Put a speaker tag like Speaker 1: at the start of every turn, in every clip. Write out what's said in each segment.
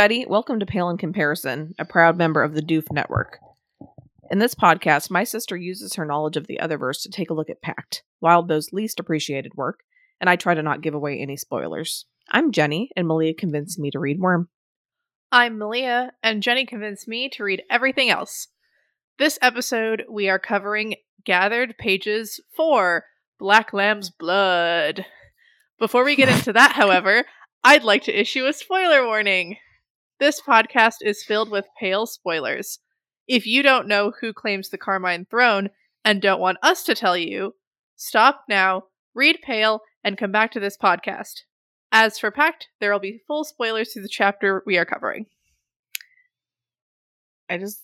Speaker 1: Everybody. Welcome to Pale in Comparison, a proud member of the Doof Network. In this podcast, my sister uses her knowledge of the Otherverse to take a look at Pact, Wildbow's least appreciated work, and I try to not give away any spoilers. I'm Jenny, and Malia convinced me to read Worm.
Speaker 2: I'm Malia, and Jenny convinced me to read everything else. This episode, we are covering Gathered Pages 4 Black Lamb's Blood. Before we get into that, however, I'd like to issue a spoiler warning. This podcast is filled with pale spoilers. If you don't know who claims the Carmine throne and don't want us to tell you, stop now, read Pale, and come back to this podcast. As for Pact, there will be full spoilers to the chapter we are covering.
Speaker 1: I just.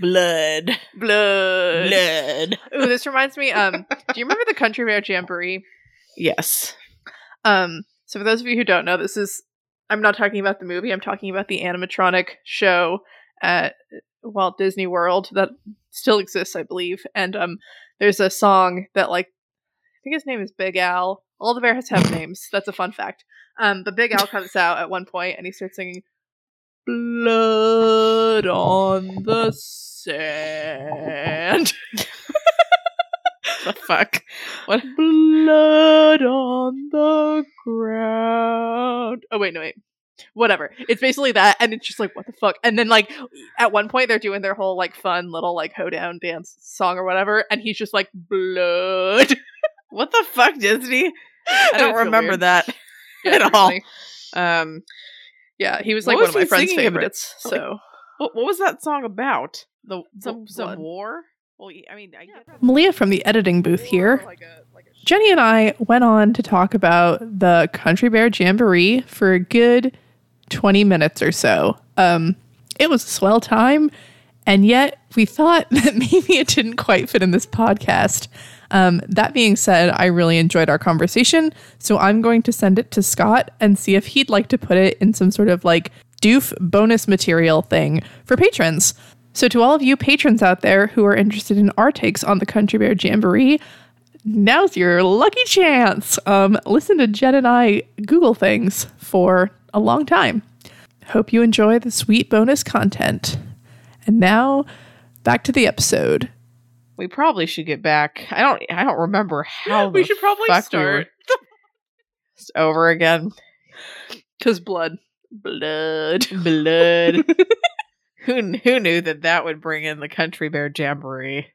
Speaker 1: Blood.
Speaker 2: Blood.
Speaker 1: Blood.
Speaker 2: Ooh, this reminds me. Um, do you remember the Country Bear Jamboree?
Speaker 1: Yes.
Speaker 2: Um, so for those of you who don't know, this is I'm not talking about the movie. I'm talking about the animatronic show at Walt Disney World that still exists, I believe. And um, there's a song that like I think his name is Big Al. All the bears have names. That's a fun fact. Um, but Big Al comes out at one point and he starts singing "Blood on the sand."
Speaker 1: The fuck? What?
Speaker 2: blood on the ground. Oh wait, no wait. Whatever. It's basically that, and it's just like what the fuck. And then like at one point they're doing their whole like fun little like hoedown dance song or whatever, and he's just like blood.
Speaker 1: What the fuck, Disney? I don't remember that at all. Um,
Speaker 2: Yeah, he was
Speaker 1: What
Speaker 2: like
Speaker 1: was
Speaker 2: one of my friend's favorites.
Speaker 1: Like,
Speaker 2: So
Speaker 1: what, what was that song about? The some some war? Well, I mean, I get
Speaker 2: Malia from the editing booth here. Jenny and I went on to talk about the Country Bear Jamboree for a good 20 minutes or so. Um, it was a swell time, and yet we thought that maybe it didn't quite fit in this podcast. Um, that being said, I really enjoyed our conversation, so I'm going to send it to Scott and see if he'd like to put it in some sort of like doof bonus material thing for patrons. So, to all of you patrons out there who are interested in our takes on the Country Bear Jamboree, now's your lucky chance. Um, listen to Jen and I Google things for a long time. Hope you enjoy the sweet bonus content. And now, back to the episode.
Speaker 1: we probably should get back. I don't. I don't remember how
Speaker 2: we
Speaker 1: the
Speaker 2: should probably
Speaker 1: fuck we were-
Speaker 2: start.
Speaker 1: Just over again.
Speaker 2: Because blood. Blood.
Speaker 1: Blood. who who knew that that would bring in the Country Bear Jamboree?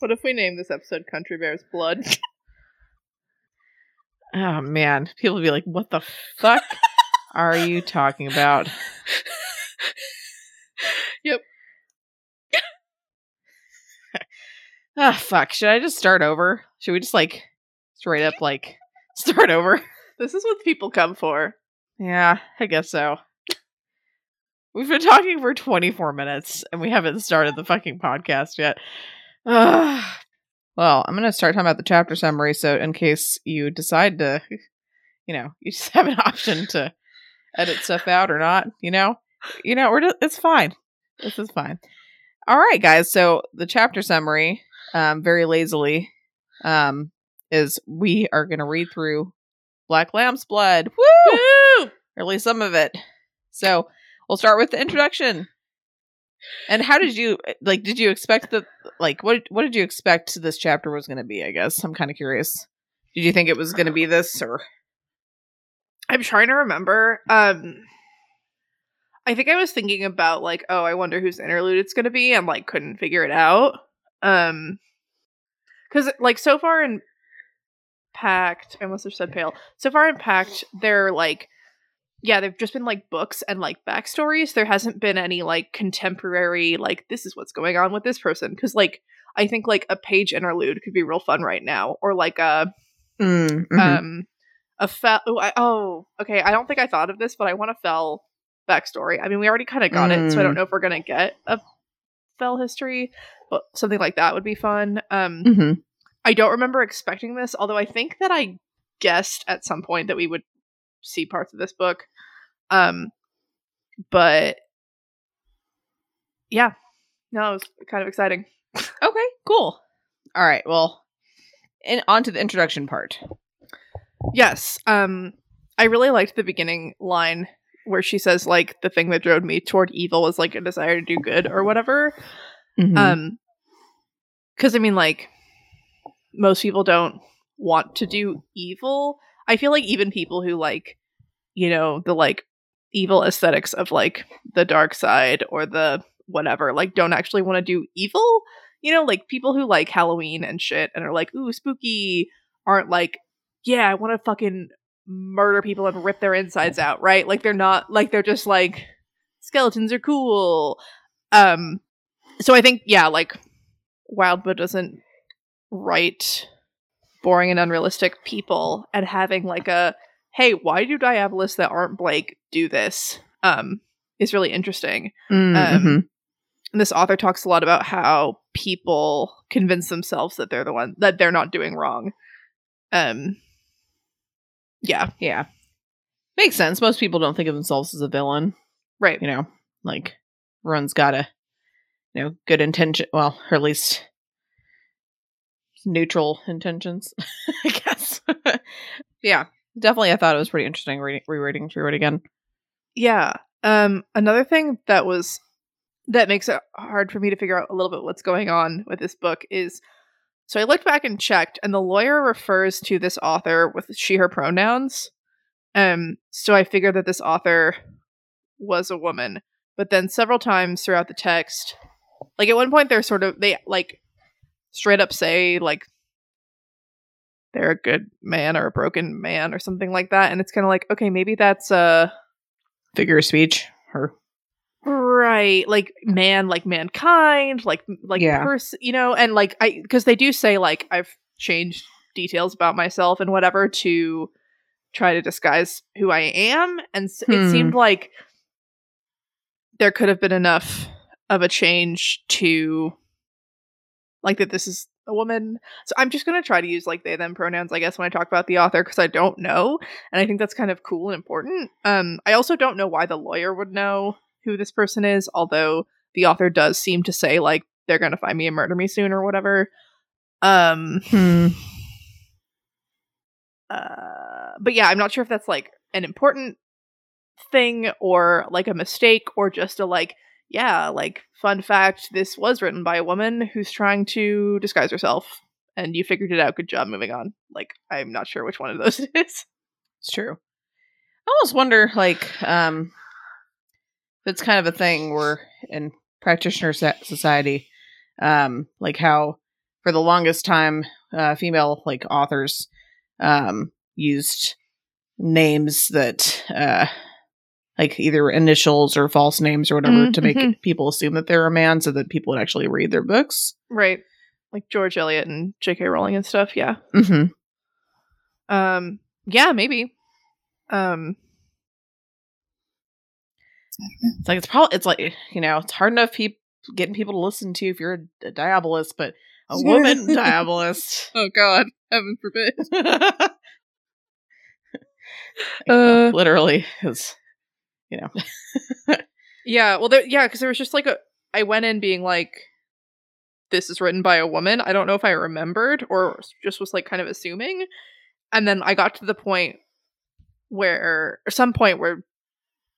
Speaker 2: What if we name this episode Country Bear's Blood?
Speaker 1: Oh man, people would be like, "What the fuck are you talking about?"
Speaker 2: Yep.
Speaker 1: Ah, fuck. Should I just start over? Should we just like straight up like start over?
Speaker 2: this is what people come for.
Speaker 1: Yeah, I guess so. We've been talking for 24 minutes and we haven't started the fucking podcast yet. Ugh. well, I'm going to start talking about the chapter summary so in case you decide to you know, you just have an option to edit stuff out or not, you know? You know, we're just, it's fine. This is fine. All right, guys. So the chapter summary, um, very lazily, um, is we are going to read through Black Lamb's Blood. Woo!
Speaker 2: Woo!
Speaker 1: or at least some of it. So we'll start with the introduction. And how did you like? Did you expect that? Like, what what did you expect this chapter was going to be? I guess I'm kind of curious. Did you think it was going to be this, or
Speaker 2: I'm trying to remember. Um I think I was thinking about like, oh, I wonder whose interlude it's gonna be, and like couldn't figure it out. Um because like so far in Pact, I must have said pale. So far in Pact, they're like yeah, they've just been like books and like backstories. There hasn't been any like contemporary, like, this is what's going on with this person. Cause like I think like a page interlude could be real fun right now. Or like a
Speaker 1: mm,
Speaker 2: um a fell oh, I, oh okay i don't think i thought of this but i want a fell backstory i mean we already kind of got it so i don't know if we're gonna get a fell history but something like that would be fun um
Speaker 1: hmm
Speaker 2: i don't remember expecting this although i think that i guessed at some point that we would see parts of this book um but yeah no it was kind of exciting
Speaker 1: okay, cool. All right, well, and on to the introduction part.
Speaker 2: Yes. Um I really liked the beginning line where she says like the thing that drove me toward evil was like a desire to do good or whatever.
Speaker 1: Mhm.
Speaker 2: Um, because I mean, like, most people don't want to do evil. I feel like even people who like, you know, the like evil aesthetics of like the dark side or the whatever, like, don't actually want to do evil. You know, like people who like Halloween and shit and are like, ooh, spooky, aren't like, yeah, I want to fucking murder people and rip their insides out, right? Like, they're not, like, they're just like, skeletons are cool. Um, so I think, yeah, like, Wildbow doesn't write boring and unrealistic people and having like a hey why do diabolists that aren't blake do this um is really interesting
Speaker 1: Mm,
Speaker 2: um,
Speaker 1: mhm.
Speaker 2: and this author talks a lot about how people convince themselves that they're the one that they're not doing wrong um yeah
Speaker 1: Yeah. Makes sense. Most people don't think of themselves as a villain.
Speaker 2: right
Speaker 1: You know, like everyone's got a, you know, good intention. Well, or at least neutral intentions, I guess. yeah, definitely. I thought it was pretty interesting reading, rereading through it again.
Speaker 2: Yeah. Um another thing that was that makes it hard for me to figure out a little bit what's going on with this book is so I looked back and checked and the lawyer refers to this author with she her pronouns. Um so I figured that this author was a woman. But then several times throughout the text like at one point they're sort of they like straight up say like they're a good man or a broken man or something like that and it's kind of like okay maybe that's a
Speaker 1: Figure of speech. Or
Speaker 2: right like man like mankind like like
Speaker 1: Yeah.
Speaker 2: person you know and like i because they do say like i've changed details about myself and whatever to try to disguise who i am and s-
Speaker 1: Hmm.
Speaker 2: it seemed like there could have been enough of a change to like that this is a woman. So i'm just going to try to use like they them pronouns i guess when i talk about the author because i don't know and i think that's kind of cool and important. Um i also don't know why the lawyer would know who this person is although the author does seem to say like they're going to find me and murder me soon or whatever. Um
Speaker 1: hmm.
Speaker 2: uh but yeah i'm not sure if that's like an important thing or like a mistake or just a like yeah like fun fact this was written by a woman who's trying to disguise herself and you figured it out. Good job moving on. Like i'm not sure which one of those it is.
Speaker 1: It's true. I almost wonder, like, um, if it's kind of a thing where in practitioner society, um, like how for the longest time, uh, female like authors, um, used names that, uh, like either initials or false names or whatever
Speaker 2: Mm,
Speaker 1: to make
Speaker 2: mhm.
Speaker 1: people assume that they're a man, so that people would actually read their books.
Speaker 2: right like george eliot and j.k rowling and stuff yeah
Speaker 1: Mm-hmm.
Speaker 2: um yeah maybe um
Speaker 1: It's like it's probably it's like you know it's hard enough peop getting people to listen to if you're a, a diabolist, but a woman diabolist.
Speaker 2: oh god heaven forbid
Speaker 1: Uh. literally is you know
Speaker 2: Yeah, well, there, yeah, because there was just like a. I went in being like, "This is written by a woman." I don't know if I remembered or just was like kind of assuming, and then I got to the point where, or some point where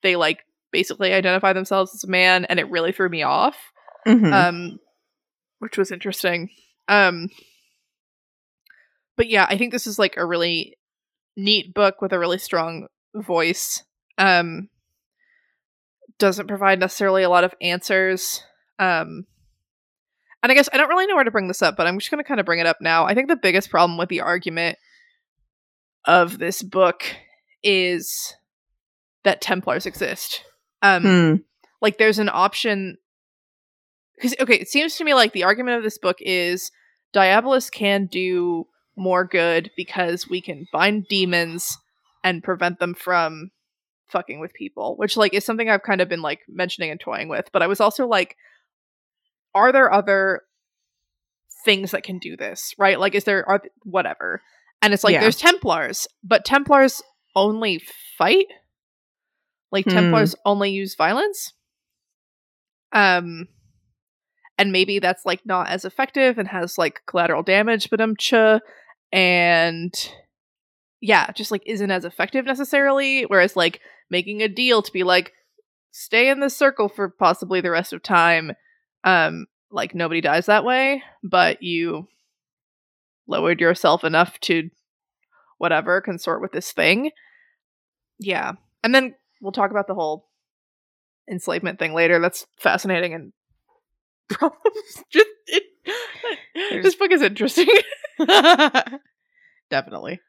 Speaker 2: they like basically identify themselves as a man, and it really threw me off.
Speaker 1: Mhm.
Speaker 2: Um, which was interesting. Um, but yeah, I think this is like a really neat book with a really strong voice. Um, doesn't provide necessarily a lot of answers. Um, and I guess I don't really know where to bring this up, but I'm just going to kind of bring it up now. I think the biggest problem with the argument of this book is that Templars exist. Um,
Speaker 1: Hmm.
Speaker 2: like there's an option because okay it seems to me like the argument of this book is diabolus can do more good because we can bind demons and prevent them from fucking with people which like is something i've kind of been like mentioning and toying with but i was also like are there other things that can do this right like is there are whatever and it's like
Speaker 1: Yeah.
Speaker 2: there's templars but templars only fight like
Speaker 1: Hmm.
Speaker 2: templars only use violence um and maybe that's like not as effective and has like collateral damage but um and yeah, just like isn't as effective necessarily. Whereas like making a deal to be like, stay in this circle for possibly the rest of time, um, like nobody dies that way, but you lowered yourself enough to whatever consort with this thing. Yeah. And then we'll talk about the whole enslavement thing later. That's fascinating and just it, this book is interesting.
Speaker 1: Definitely.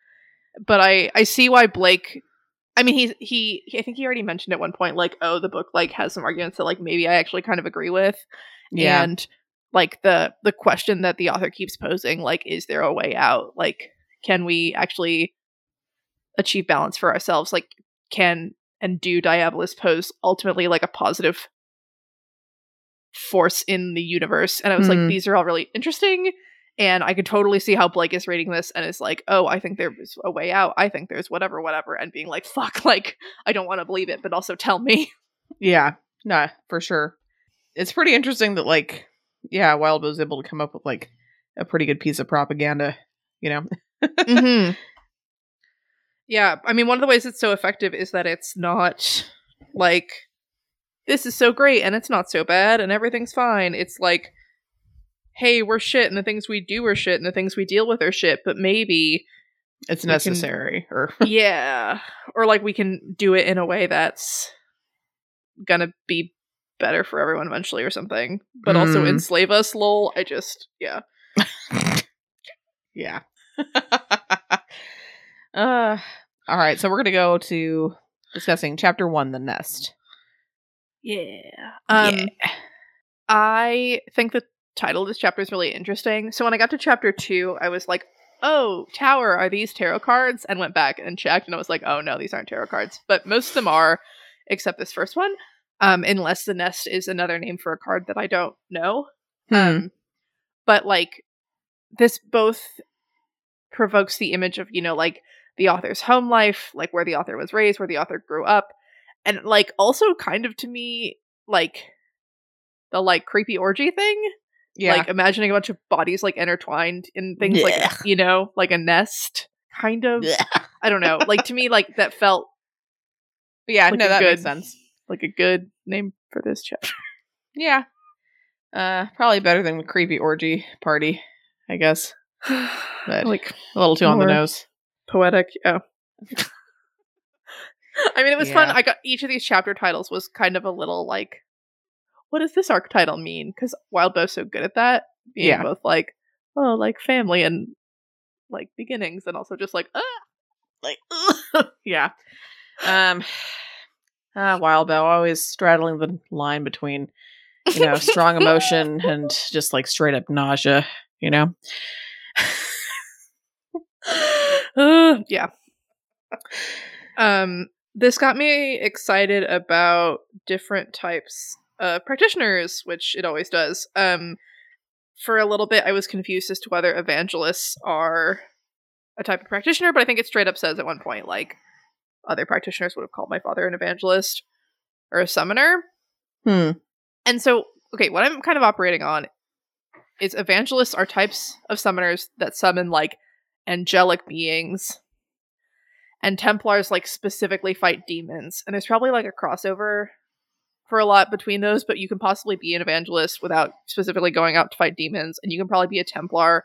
Speaker 2: But I I see why Blake I mean he's he I think he already mentioned at one point like oh the book like has some arguments that like maybe I actually kind of agree with.
Speaker 1: Yeah.
Speaker 2: And like the the question that the author keeps posing like is there a way out? Like can we actually achieve balance for ourselves? Like can and do Diabolus pose ultimately like a positive force in the universe? And I was
Speaker 1: Mhm.
Speaker 2: like, these are all really interesting. And I could totally see how Blake is reading this and is like, oh, I think there's a way out. I think there's whatever, whatever. And being like, fuck, like, I don't want to believe it, but also tell me.
Speaker 1: Yeah. Nah, for sure. It's pretty interesting that like yeah, Wild was able to come up with like a pretty good piece of propaganda, you know.
Speaker 2: mm-hmm. Yeah. I mean, one of the ways it's so effective is that it's not like, this is so great and it's not so bad and everything's fine. It's like, hey, we're shit and the things we do are shit and the things we deal with are shit, but maybe
Speaker 1: It's
Speaker 2: We can-
Speaker 1: necessary or
Speaker 2: yeah or like we can do it in a way that's gonna be better for everyone eventually or something but also
Speaker 1: Mm.
Speaker 2: enslave us lol i just yeah
Speaker 1: yeah. uh all right, so we're going to go to discussing chapter 1 the nest.
Speaker 2: yeah um i think the title of this chapter is really interesting. So when i got to chapter two i was like oh tower are these tarot cards? And went back and checked and i was like oh no these aren't tarot cards. But most of them are except this first one um unless the nest is another name for a card that i don't know.
Speaker 1: Hmm.
Speaker 2: Um, but like this both provokes the image of you know like the author's home life, like where the author was raised, where the author grew up, and like also kind of to me like the like creepy orgy thing,
Speaker 1: yeah.
Speaker 2: like imagining a bunch of bodies like intertwined in things like you know like a nest, kind of. Yeah. I don't know. Like to me, like that felt
Speaker 1: yeah,
Speaker 2: like
Speaker 1: no that makes sense.
Speaker 2: like a good name for this chapter.
Speaker 1: Yeah. Uh probably better than the creepy orgy party, I guess. But
Speaker 2: like
Speaker 1: a little too on the nose.
Speaker 2: poetic yeah i mean it was fun i got each of these chapter titles was kind of a little like what does this arc title mean? Because Wildbow's so good at that being
Speaker 1: Yeah.
Speaker 2: both like oh like family and like beginnings and also just like ah
Speaker 1: like yeah. Um uh, wild bow always straddling the line between you know strong emotion and just like straight up nausea you know?
Speaker 2: Uh, yeah. Um this got me excited about different types of practitioners which it always does. Um for a little bit i was confused as to whether evangelists are a type of practitioner but i think it straight up says at one point like other practitioners would have called my father an evangelist or a summoner.
Speaker 1: Hmm.
Speaker 2: And so, okay, what I'm kind of operating on is evangelists are types of summoners that summon like angelic beings, and Templars like specifically fight demons. And there's probably like a crossover for a lot between those, but you can possibly be an evangelist without specifically going out to fight demons, and you can probably be a Templar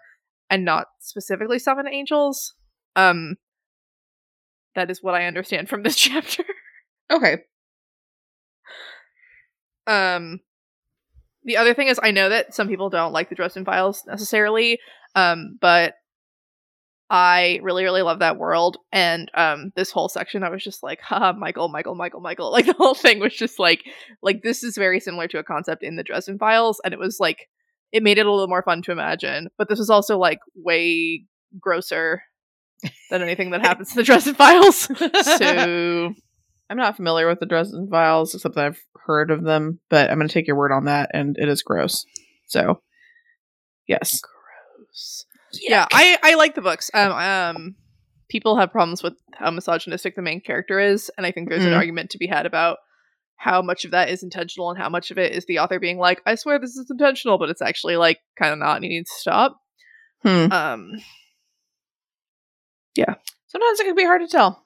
Speaker 2: and not specifically summon angels. Um, that is what I understand from this chapter.
Speaker 1: okay
Speaker 2: Um, the other thing is, I know that some people don't like the Dresden Files necessarily, um, but I really, really love that world. And um, this whole section, I was just like, haha, Michael, Michael, Michael, Michael. Like the whole thing was just like, like this is very similar to a concept in the Dresden Files, and it was like, it made it a little more fun to imagine. But this was also like way grosser than anything that happens in the Dresden Files. so
Speaker 1: i'm not familiar with the dresden files except that i've heard of them but i'm gonna take your word on that and it is gross so yes
Speaker 2: yeah i i like the books um um people have problems with how misogynistic the main character is and i think there's an
Speaker 1: Mm.
Speaker 2: argument to be had about how much of that is intentional and how much of it is the author being like i swear this is intentional but it's actually like kind of not and you need to stop
Speaker 1: Hmm.
Speaker 2: um
Speaker 1: yeah. Sometimes it can be hard to tell.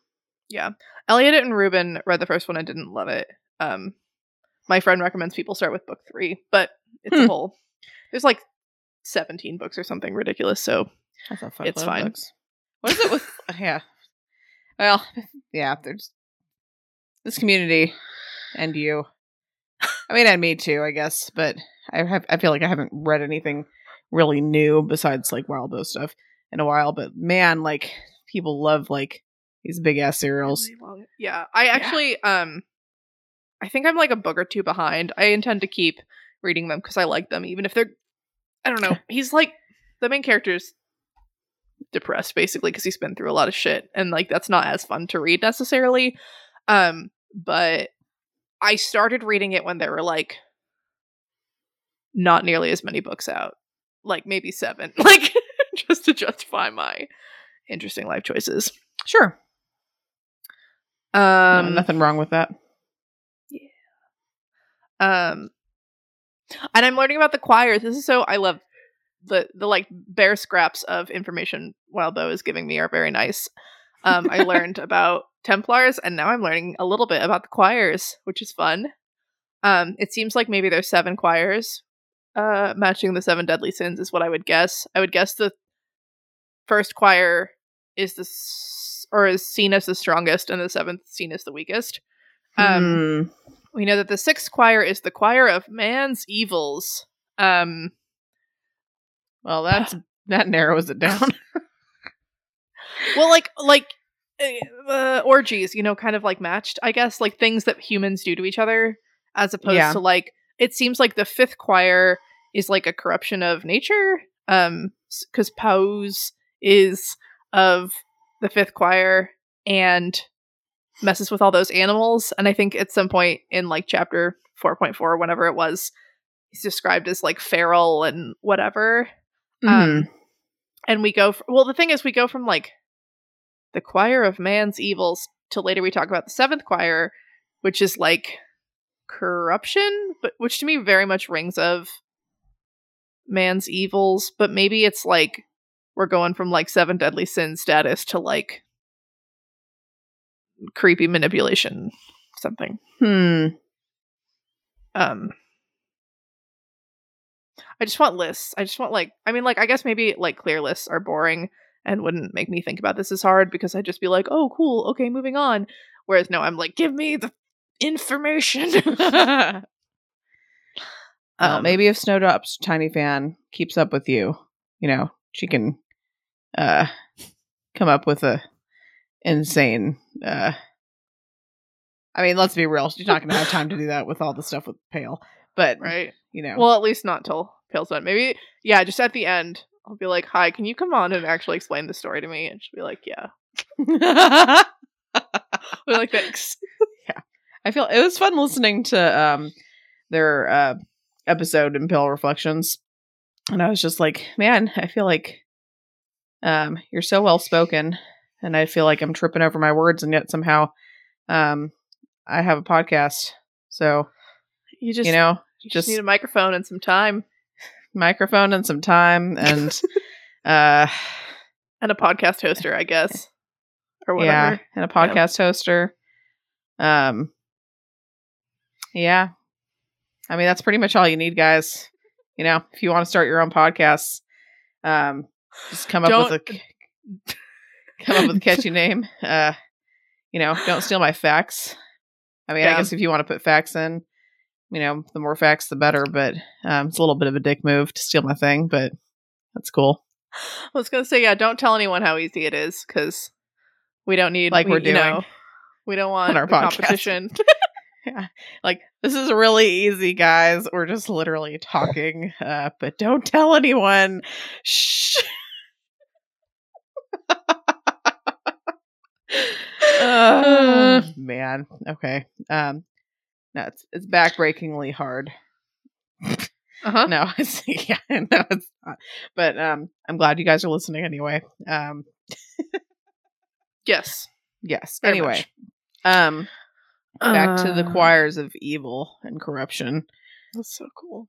Speaker 2: Yeah. Elliot and Ruben read the first one and didn't love it. Um, my friend recommends people start with book three, but it's a
Speaker 1: Hmm.
Speaker 2: whole. There's like 17 books or something ridiculous. So It's fine.
Speaker 1: books. What is it with? yeah. Well, yeah. There's this community and you. I mean, and me too, I guess. But I have. I feel like I haven't read anything really new besides like Wildbow stuff in a while. But man, like people love like these big ass serials.
Speaker 2: Yeah, I actually um I think I'm like a book or two behind. I intend to keep reading them because I like them, even if they're I don't know. He's like the main character's depressed basically because he's been through a lot of shit and like that's not as fun to read necessarily. Um but I started reading it when there were like not nearly as many books out. Like maybe seven. Like just to justify my interesting life choices.
Speaker 1: Sure. No,
Speaker 2: Um
Speaker 1: nothing wrong with that. Yeah.
Speaker 2: Um, and I'm learning about the choirs. This is so I love the the like bare scraps of information Wildbow is giving me are very nice. Um, I learned about Templars, and now I'm learning a little bit about the choirs, which is fun. Um, it seems like maybe there's seven choirs, uh, matching the seven deadly sins is what I would guess. I would guess the first choir is the s- or is seen as the strongest, and the seventh seen as the weakest. Um,
Speaker 1: Hmm.
Speaker 2: We know that the sixth choir is the choir of man's evils. Um,
Speaker 1: well, that's that narrows it down.
Speaker 2: well, like like uh, orgies, you know, kind of like matched, I guess, like things that humans do to each other, as opposed
Speaker 1: Yeah.
Speaker 2: to like it seems like the fifth choir is like a corruption of nature. Um, because Pauz is of the fifth choir and messes with all those animals, and I think at some point in like chapter four point four, whenever it was, he's described as like feral and whatever. Um, and we go fr- well the thing is we go from like the choir of man's evils to later we talk about the seventh choir which is like corruption but which to me very much rings of man's evils. But maybe it's like we're going from like seven deadly sins status to like creepy manipulation something
Speaker 1: hmm.
Speaker 2: um I just want lists. I just want like I mean like I guess maybe like clear lists are boring and wouldn't make me think about this as hard because I'd just be like, "Oh, cool. Okay, moving on." Whereas no, I'm like, "Give me the information."
Speaker 1: well,
Speaker 2: Um,
Speaker 1: maybe if Snowdrop's tiny fan keeps up with you, you know, she can uh come up with a insane uh I mean, let's be real, she's not gonna have time to do that with all the stuff with Pale. But
Speaker 2: right.
Speaker 1: you know.
Speaker 2: Well, at least not till Pale's done. Maybe yeah, just at the end, I'll be like, "Hi, can you come on and actually explain the story to me?" And she'll be like, "Yeah." We're like, "Thanks."
Speaker 1: Yeah, I feel it was fun listening to um their uh episode in Pale Reflections. And I was just like, man, I feel like um you're so well spoken and I feel like I'm tripping over my words and yet somehow um I have a podcast. So,
Speaker 2: You just
Speaker 1: you know,
Speaker 2: you
Speaker 1: just-
Speaker 2: just need a microphone and some time
Speaker 1: microphone and some time and uh
Speaker 2: and a podcast hoster, I guess. Or
Speaker 1: yeah,
Speaker 2: whatever.
Speaker 1: and a podcast hoster. Um yeah. I mean that's pretty much all you need, guys. You know, if you want to start your own podcast, um just come up with a come up with a catchy name. Uh you know, don't steal my facts. I mean, I guess if you want to put facts in, you know, the more facts the better, but um it's a little bit of a dick move to steal my thing, but that's cool.
Speaker 2: I was gonna say, yeah, don't tell anyone how easy it is because we don't need
Speaker 1: Like
Speaker 2: we,
Speaker 1: we're
Speaker 2: you know, we don't want
Speaker 1: our
Speaker 2: competition.
Speaker 1: yeah like this is really easy guys we're just literally talking uh but don't tell anyone shh Uh, man okay um no it's it's backbreakingly hard
Speaker 2: uh-huh.
Speaker 1: no it's yeah no it's not but um i'm glad you guys are listening anyway um
Speaker 2: Yes.
Speaker 1: yes
Speaker 2: Very
Speaker 1: anyway
Speaker 2: much.
Speaker 1: um back to the
Speaker 2: Uh,
Speaker 1: choirs of evil and corruption
Speaker 2: That's so cool.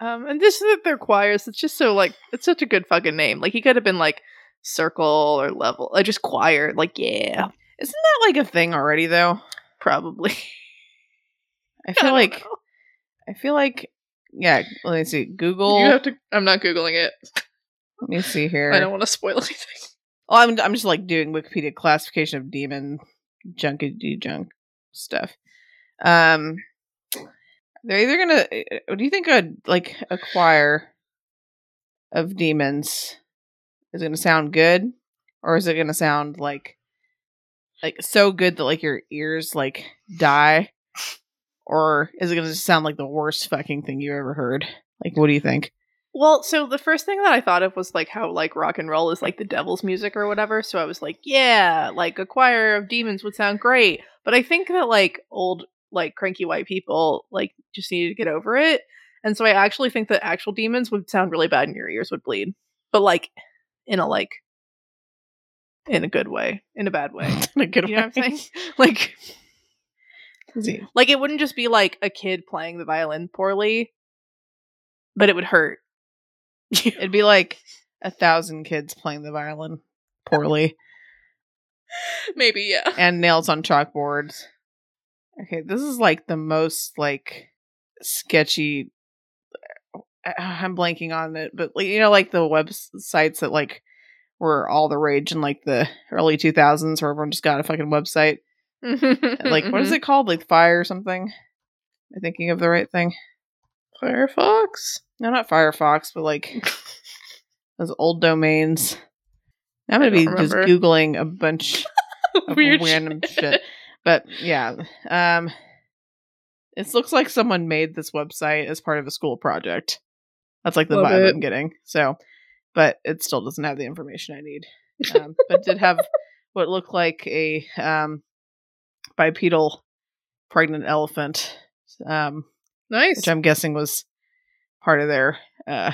Speaker 2: Um, and this is their choirs. It's just so like it's such a good fucking name. Like he could have been like circle or level, like just choir. Like, yeah,
Speaker 1: Isn't that like a thing already though?
Speaker 2: probably.
Speaker 1: I feel
Speaker 2: don't
Speaker 1: like
Speaker 2: know.
Speaker 1: I feel like yeah, let me see. Google
Speaker 2: you have to. I'm not googling it.
Speaker 1: let me see here.
Speaker 2: I don't want to spoil anything.
Speaker 1: Well, I'm I'm just like doing Wikipedia classification of demon junkety junk stuff. Um, they're either gonna. uh, Do you think a like a choir of demons is gonna sound good, or is it gonna sound like like so good that like your ears like die, or is it gonna sound like the worst fucking thing you ever heard? Like, what do you think?
Speaker 2: Well, so the first thing that I thought of was like how like rock and roll is like the devil's music or whatever. So I was like, yeah, like a choir of demons would sound great. But I think that like old like cranky white people like just needed to get over it. And so I actually think that actual demons would sound really bad and your ears would bleed. But like in a like in a good way, in a bad way.
Speaker 1: In a good
Speaker 2: You know what I'm
Speaker 1: way.
Speaker 2: saying? Like like it wouldn't just be like a kid playing the violin poorly, but it would hurt.
Speaker 1: It'd be like a thousand kids playing the violin poorly
Speaker 2: Maybe, yeah.
Speaker 1: and nails on chalkboards. Okay, this is like the most like sketchy. I- I'm blanking on it, but you know, like the websites that like were all the rage in like the early 2000s, where everyone just got a fucking website. Like, what is it called? Like Fire or something? Am I thinking of the right thing?
Speaker 2: Firefox?
Speaker 1: No, not Firefox, but like those old domains. I'm gonna be
Speaker 2: don't
Speaker 1: just googling a bunch of
Speaker 2: Weird
Speaker 1: random
Speaker 2: shit.
Speaker 1: shit. But yeah, um, it looks like someone made this website as part of a school project. That's like the
Speaker 2: Love
Speaker 1: vibe
Speaker 2: it.
Speaker 1: I'm getting. So, but it still doesn't have the information I need. Um, but it did have what looked like a um, bipedal pregnant elephant, um,
Speaker 2: Nice.
Speaker 1: which I'm guessing was part of their. Uh,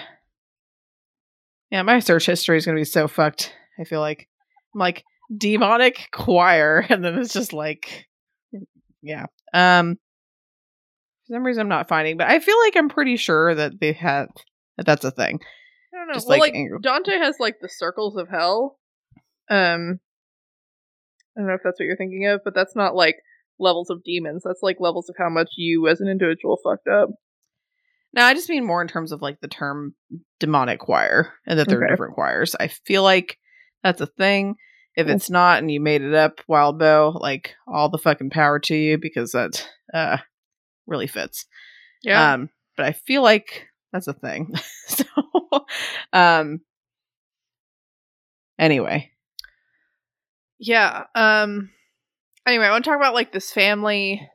Speaker 1: yeah, my search history is going to be so fucked. I feel like I'm like demonic choir, and then it's just like, yeah. Um, for some reason I'm not finding, but I feel like I'm pretty sure that they have that that's a thing.
Speaker 2: I don't know.
Speaker 1: Just
Speaker 2: well,
Speaker 1: like
Speaker 2: like, Dante has like the circles of hell. Um, I don't know if that's what you're thinking of, but that's not like levels of demons. That's like levels of how much you as an individual fucked up.
Speaker 1: No, I just mean more in terms of like the term demonic choir and that there are different choirs. I feel like that's a thing. If
Speaker 2: Cool.
Speaker 1: it's not and you made it up, Wildbow, like all the fucking power to you because that uh really fits.
Speaker 2: Yeah.
Speaker 1: Um, but I feel like that's a thing. so um anyway.
Speaker 2: Yeah. Um anyway, I want to talk about like this family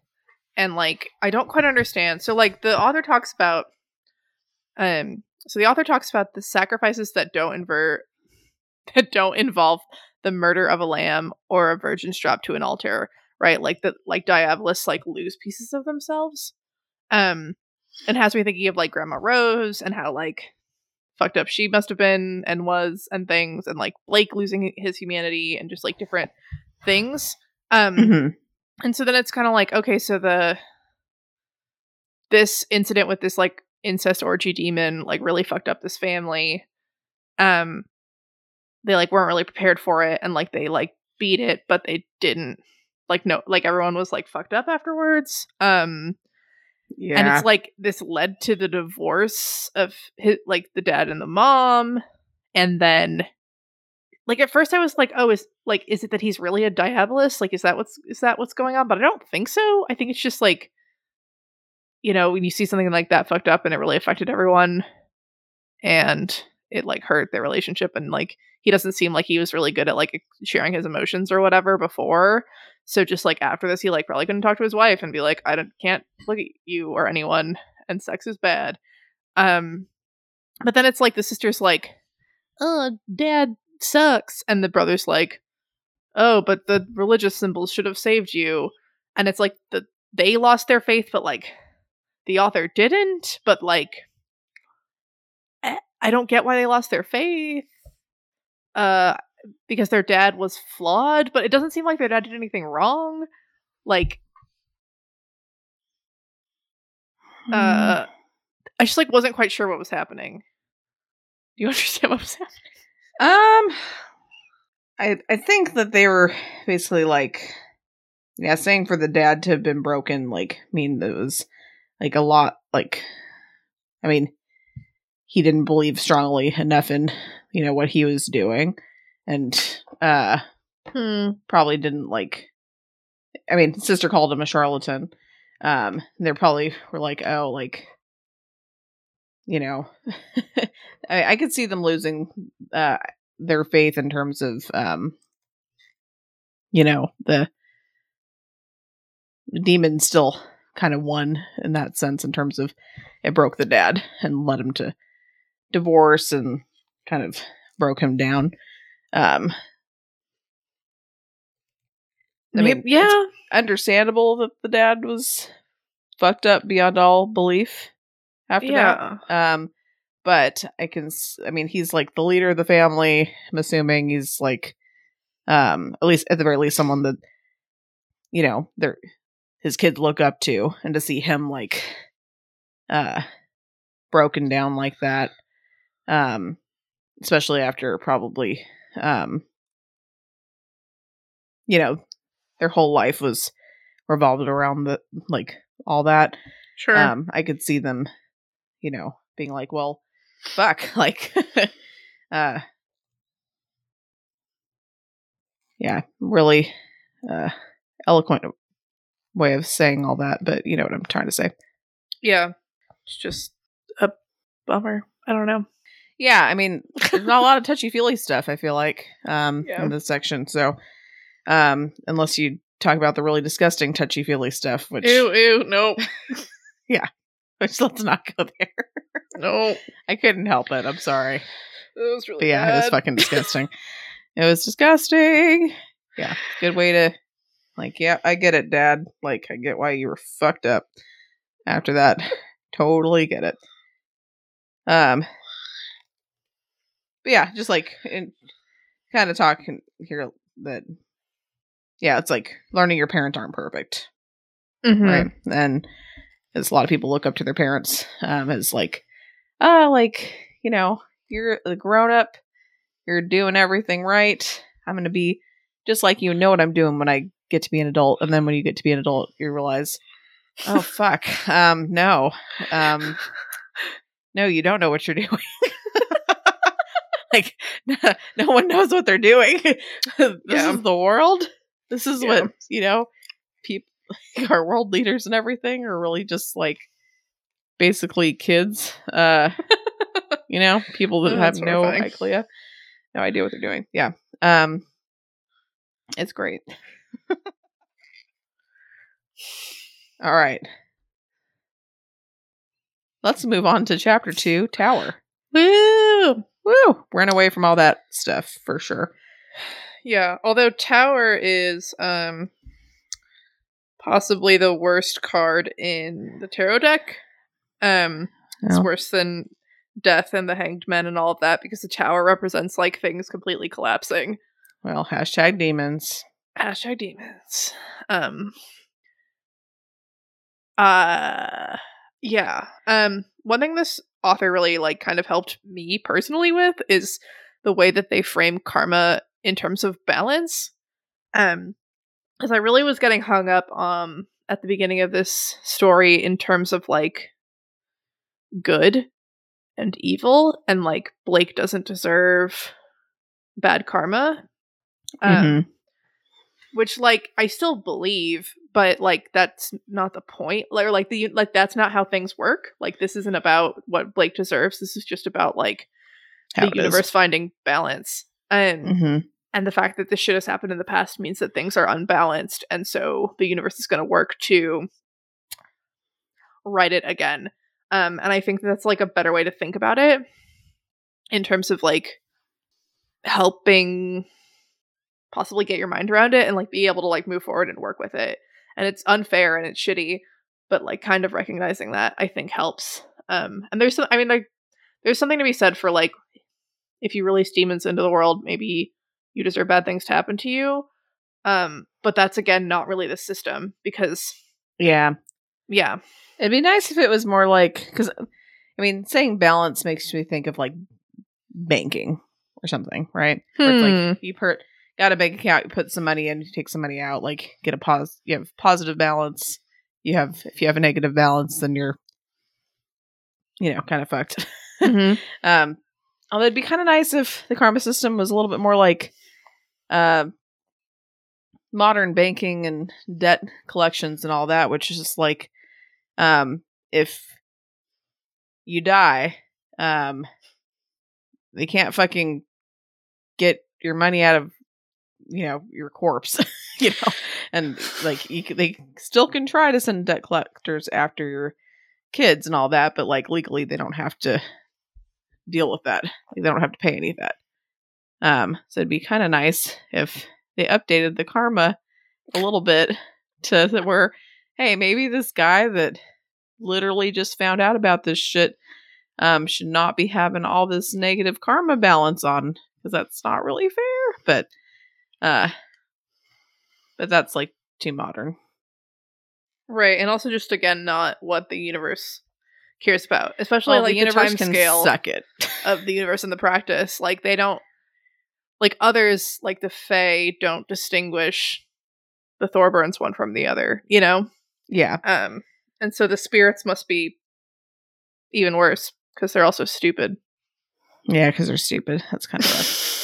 Speaker 2: and like I don't quite understand. So like the author talks about um so the author talks about the sacrifices that don't invert that don't involve the murder of a lamb or a virgin's drop to an altar, right? Like the like diabolists like lose pieces of themselves. Um and has me thinking of like Grandma Rose and how like fucked up she must have been and was and things and like Blake losing his humanity and just like different things. Um
Speaker 1: Mhm.
Speaker 2: and so then it's kind of like okay so the this incident with this like incest orgy demon like really fucked up this family um they like weren't really prepared for it and like they like beat it but they didn't like no like everyone was like fucked up afterwards um
Speaker 1: Yeah.
Speaker 2: and it's like this led to the divorce of his like the dad and the mom and then like at first i was like oh is like is it that he's really a diabolist? Like is that what's is that what's going on? But i don't think so. I think it's just like you know when you see something like that fucked up and it really affected everyone and it like hurt their relationship and like he doesn't seem like he was really good at like sharing his emotions or whatever before so just like after this, he like probably couldn't talk to his wife and be like, I don't can't look at you or anyone, and sex is bad. Um, but then it's like the sister's like, oh, dad sucks, and the brother's like, oh, but the religious symbols should have saved you, and it's like the they lost their faith, but like the author didn't, but like I- I don't get why they lost their faith. Uh, because their dad was flawed, but it doesn't seem like their dad did anything wrong. Like,
Speaker 1: Mm.
Speaker 2: uh, I just like wasn't quite sure what was happening. Do you understand what was happening?
Speaker 1: Um, I I think that they were basically like yeah, saying for the dad to have been broken like mean that it was like a lot like I mean he didn't believe strongly enough in you know what he was doing and uh
Speaker 2: Hmm.
Speaker 1: probably didn't like I mean sister called him a charlatan. Um they probably were like, oh like you know I, I could see them losing uh their faith in terms of um you know the the demon still kind of won in that sense in terms of it broke the dad and led him to divorce and kind of broke him down um I mean,
Speaker 2: yeah.
Speaker 1: understandable that the dad was fucked up beyond all belief after
Speaker 2: Yeah.
Speaker 1: that. Um, but I can, I mean, he's like the leader of the family. I'm assuming he's like, um, at least at the very least, someone that, you know, they're his kids look up to, and to see him like, uh, broken down like that, um, especially after probably, um, you know, their whole life was revolved around the like all that
Speaker 2: Sure.
Speaker 1: um i could see them you know being like well fuck like uh yeah really uh eloquent way of saying all that but you know what i'm trying to say
Speaker 2: yeah. It's just a bummer. I don't know.
Speaker 1: Yeah i mean there's not a lot of touchy feely stuff i feel like um
Speaker 2: Yeah.
Speaker 1: in this section so um unless you talk about the really disgusting touchy feely stuff which
Speaker 2: Ew, ew, no.
Speaker 1: which let's not go there
Speaker 2: no.
Speaker 1: i couldn't help it i'm sorry
Speaker 2: It was really
Speaker 1: But yeah, it was fucking disgusting. it was disgusting. Yeah, good way to like. Yeah, I get it, Dad. Like, I get why you were fucked up after that. totally get it. Um, but yeah, just like kind of talking here that. Yeah, it's like learning your parents aren't perfect,
Speaker 2: Mhm.
Speaker 1: right? And as a lot of people look up to their parents um, as like, ah, like you know, you're a grown up, you're doing everything right. I'm gonna be just like you, know what I'm doing when I get to be an adult. And then when you get to be an adult, you realize, oh fuck, um, no, um, no, you don't know what you're doing. Like, no one knows what they're doing. this
Speaker 2: Yeah.
Speaker 1: is the world. This is
Speaker 2: Yeah.
Speaker 1: what you know. People, our world leaders and everything are really just like basically kids. Uh, you know, people that
Speaker 2: Oh,
Speaker 1: have no idea, no idea what they're doing. Yeah, um, it's great. All right, let's move on to chapter two, Tower.
Speaker 2: Woo!
Speaker 1: Woo, ran away from all that stuff for sure.
Speaker 2: Yeah, although Tower is um possibly the worst card in the tarot deck. Um it's
Speaker 1: Oh.
Speaker 2: worse than Death and the Hanged Men and all of that because the Tower represents like things completely collapsing.
Speaker 1: Well, hashtag demons.
Speaker 2: Hashtag demons. Um uh yeah. Um one thing this author really like kind of helped me personally with is the way that they frame karma in terms of balance. Um because I really was getting hung up um at the beginning of this story in terms of like good and evil and like Blake doesn't deserve bad karma. Um,
Speaker 1: Mhm.
Speaker 2: which like I still believe, but like that's not the point. Like, or, like the like that's not how things work. Like this isn't about what Blake deserves. This is just about like
Speaker 1: How
Speaker 2: the
Speaker 1: it is.
Speaker 2: universe finding balance. And
Speaker 1: Mhm.
Speaker 2: and the fact that this shit has happened in the past means that things are unbalanced, and so the universe is going to work to write it again. Um, and I think that's like a better way to think about it in terms of like helping possibly get your mind around it and like be able to like move forward and work with it. And it's unfair and it's shitty, but like kind of recognizing that I think helps. Um, and there's some, I mean, like there's something to be said for like if you release demons into the world, maybe you deserve bad things to happen to you. Um, but that's again not really the system because
Speaker 1: Yeah.
Speaker 2: yeah,
Speaker 1: It'd be nice if it was more like because, I mean, saying balance makes me think of like banking or something, right? Where it's
Speaker 2: Hmm.
Speaker 1: like you put got a bank account, you put some money in, you take some money out, like get a pos you have positive balance. You have if you have a negative balance, then you're you know, kind of fucked.
Speaker 2: Mhm.
Speaker 1: um although it'd be kind of nice if the karma system was a little bit more like uh modern banking and debt collections and all that, which is just like um if you die, um they can't fucking get your money out of you know your corpse you know and like you, they still can try to send debt collectors after your kids and all that but like legally they don't have to deal with that. Like, they don't have to pay any of that. Um so it'd be kind of nice if they updated the karma a little bit to that where hey maybe this guy that literally just found out about this shit um should not be having all this negative karma balance on because that's not really fair but uh but that's like too modern
Speaker 2: Right, and also just again not what the universe cares about, especially
Speaker 1: well,
Speaker 2: like
Speaker 1: the
Speaker 2: the,
Speaker 1: universe
Speaker 2: time scale
Speaker 1: suck it
Speaker 2: of the universe and the practice. Like they don't like others like the Fae don't distinguish the Thorburns one from the other, you know?
Speaker 1: yeah
Speaker 2: Um and so the spirits must be even worse because they're also stupid.
Speaker 1: yeah because they're stupid that's kind of rough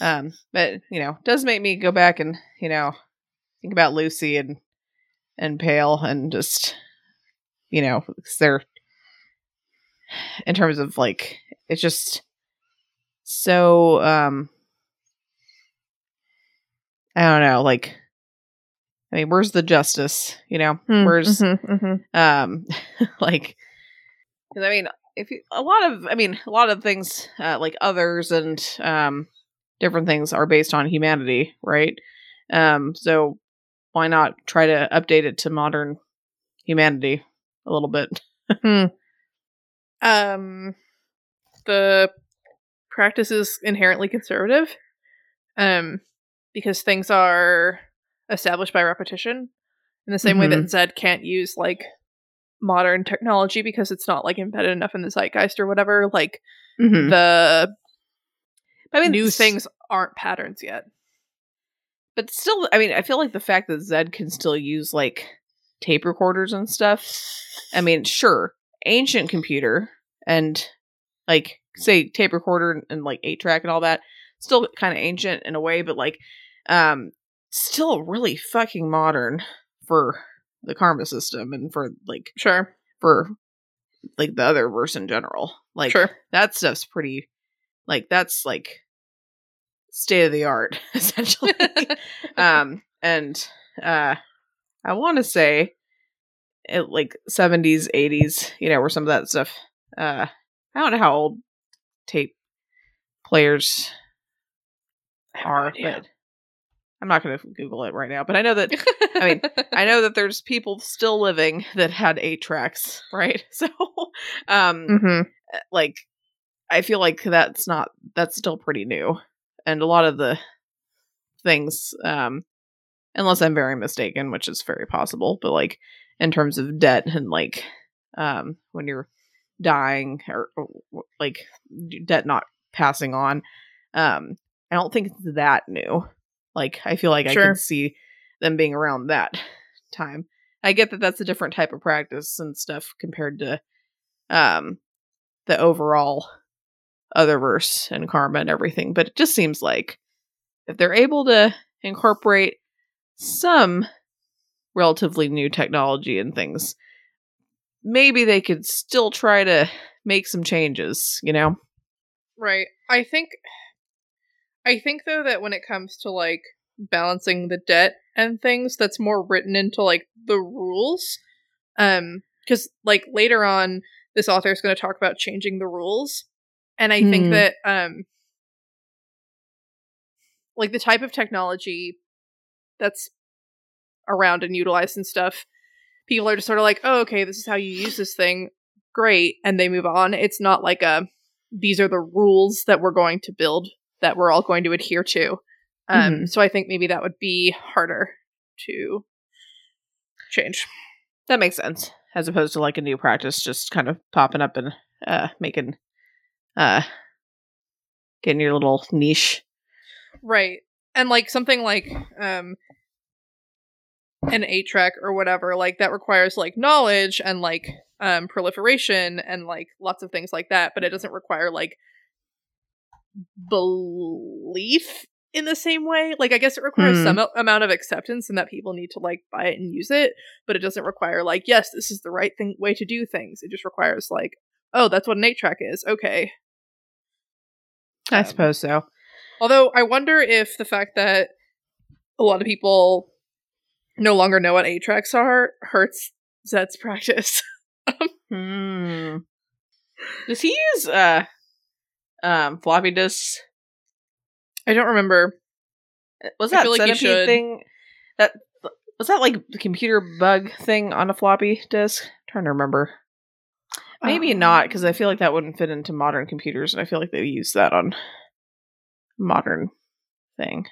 Speaker 1: um but you know does make me go back and you know think about lucy and and pale and just you know they're in terms of like it's just so um i don't know like i mean where's the justice you know where's
Speaker 2: mhm.
Speaker 1: um like 'cause i mean if you, a lot of i mean a lot of things uh, like others and um different things are based on humanity right? Um so why not try to update it to modern humanity a little bit?
Speaker 2: Um the practice is inherently conservative um because things are established by repetition. In the same way that zed can't use like modern technology because it's not like embedded enough in the zeitgeist or whatever like
Speaker 1: mm-hmm.
Speaker 2: the
Speaker 1: i mean
Speaker 2: new things aren't patterns yet.
Speaker 1: But still i mean i feel like the fact that zed can still use like tape recorders and stuff i mean sure ancient computer and like say tape recorder and, and like eight track and all that still kind of ancient in a way but like um still really fucking modern for the karma system and for like
Speaker 2: sure.
Speaker 1: for like the other verse in general. Like
Speaker 2: sure.
Speaker 1: that stuff's pretty like that's like state of the art essentially. Um and uh i want to say it like 70s 80s you know where some of that stuff uh i don't know how old tape players are but i'm not gonna google it right now but i know that I mean, i know that there's people still living that had eight tracks right? So um
Speaker 2: hmm
Speaker 1: like I feel like that's not that's still pretty new. And a lot of the things um unless I'm very mistaken, which is very possible, but like in terms of debt and like um when you're dying or, or like debt not passing on um I don't think it's that new. Like I feel like I can see them being around that time. I get that that's a different type of practice and stuff compared to um the overall other verse and karma and everything but it just seems like if they're able to incorporate some relatively new technology and things maybe they could still try to make some changes you know?
Speaker 2: Right. I think I think though that when it comes to like balancing the debt and things that's more written into like the rules. Um cuz like later on this author is going to talk about changing the rules and I think
Speaker 1: Hmm.
Speaker 2: that um like the type of technology that's around and utilized and stuff people are just sort of like oh okay this is how you use this thing great and they move on it's not like a these are the rules that we're going to build that we're all going to adhere to. Um, So I think maybe that would be harder to change.
Speaker 1: that makes sense as opposed to like a new practice just kind of popping up and uh making uh getting your little niche
Speaker 2: Right. and like something like um an eight track or whatever, like that requires like knowledge and like um proliferation and like lots of things like that, but it doesn't require like belief in the same way. Like I guess it requires
Speaker 1: Hmm.
Speaker 2: some a- amount of acceptance and that people need to like buy it and use it, but it doesn't require like yes, this is the right thing way to do things. It just requires like oh, that's what an eight track is. Okay.
Speaker 1: I
Speaker 2: Um,
Speaker 1: suppose so.
Speaker 2: Although I wonder if the fact that a lot of people no longer know what eight tracks are hurts Zed's practice.
Speaker 1: Hmm. Does he use uh um floppy disks?
Speaker 2: I don't remember.
Speaker 1: Was
Speaker 2: I
Speaker 1: that
Speaker 2: feel like
Speaker 1: centipede thing that was that like the computer bug thing on a floppy disk? trying to remember. Maybe
Speaker 2: Um,
Speaker 1: not, because I feel like that wouldn't fit into modern computers, and I feel like they use that on modern thing.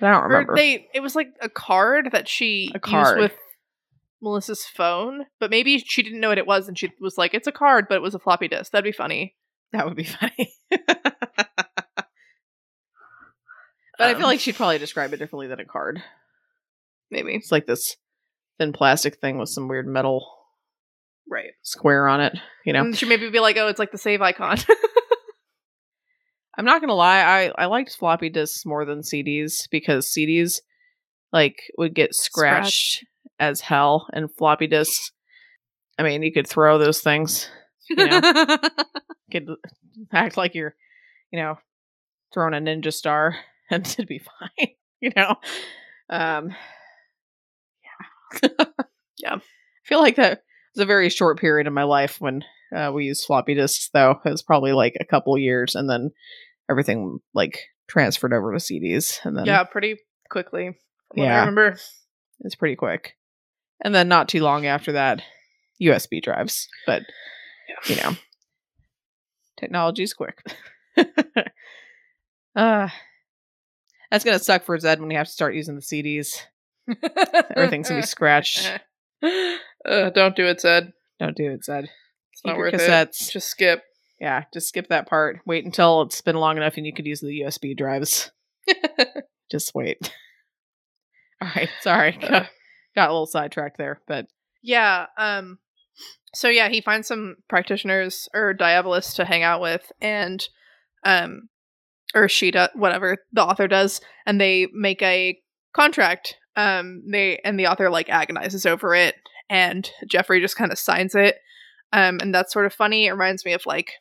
Speaker 1: But I don't remember.
Speaker 2: they it was like a card that she
Speaker 1: A card.
Speaker 2: used with Melissa's phone, but maybe she didn't know what it was and she was like, It's a card, but it was a floppy disk. That'd be funny.
Speaker 1: That would be funny. but I
Speaker 2: Um,
Speaker 1: feel like she'd probably describe it differently than a card.
Speaker 2: Maybe.
Speaker 1: It's like this thin plastic thing with some weird metal
Speaker 2: Right.
Speaker 1: square on it. You know,
Speaker 2: And she maybe be like, Oh, it's like the save icon.
Speaker 1: I'm not gonna lie. I I liked floppy disks more than CDs because CDs like would get scratched as hell, and floppy disks. I mean, you could throw those things. You know, could act like you're, you know, throwing a ninja star, and it'd be fine. You know, um, yeah,
Speaker 2: Yeah.
Speaker 1: I feel like that was a very short period in my life when uh, we used floppy disks. Though it was probably like a couple years, and then everything like transferred over to CDs, and then
Speaker 2: yeah, pretty quickly. What I remember.
Speaker 1: it's pretty quick. And then not too long after that, USB drives. But you know, technology's quick. uh that's gonna suck for Zed when we have to start using the CDs. Everything's gonna be scratched.
Speaker 2: uh, don't do it, Zed.
Speaker 1: Don't do it, Zed.
Speaker 2: It's
Speaker 1: Keep
Speaker 2: not worth
Speaker 1: cassettes.
Speaker 2: it. Just skip.
Speaker 1: Yeah, just skip that part. Wait until it's been long enough and you could use the USB drives. just wait. All right, sorry. Got, got a little sidetracked there, but
Speaker 2: Yeah. Um. So yeah, he finds some practitioners or diabolists to hang out with, and um, or she does whatever the author does, and they make a contract. Um. They and the author like agonizes over it, and Jeffrey just kind of signs it. Um. And that's sort of funny. It reminds me of like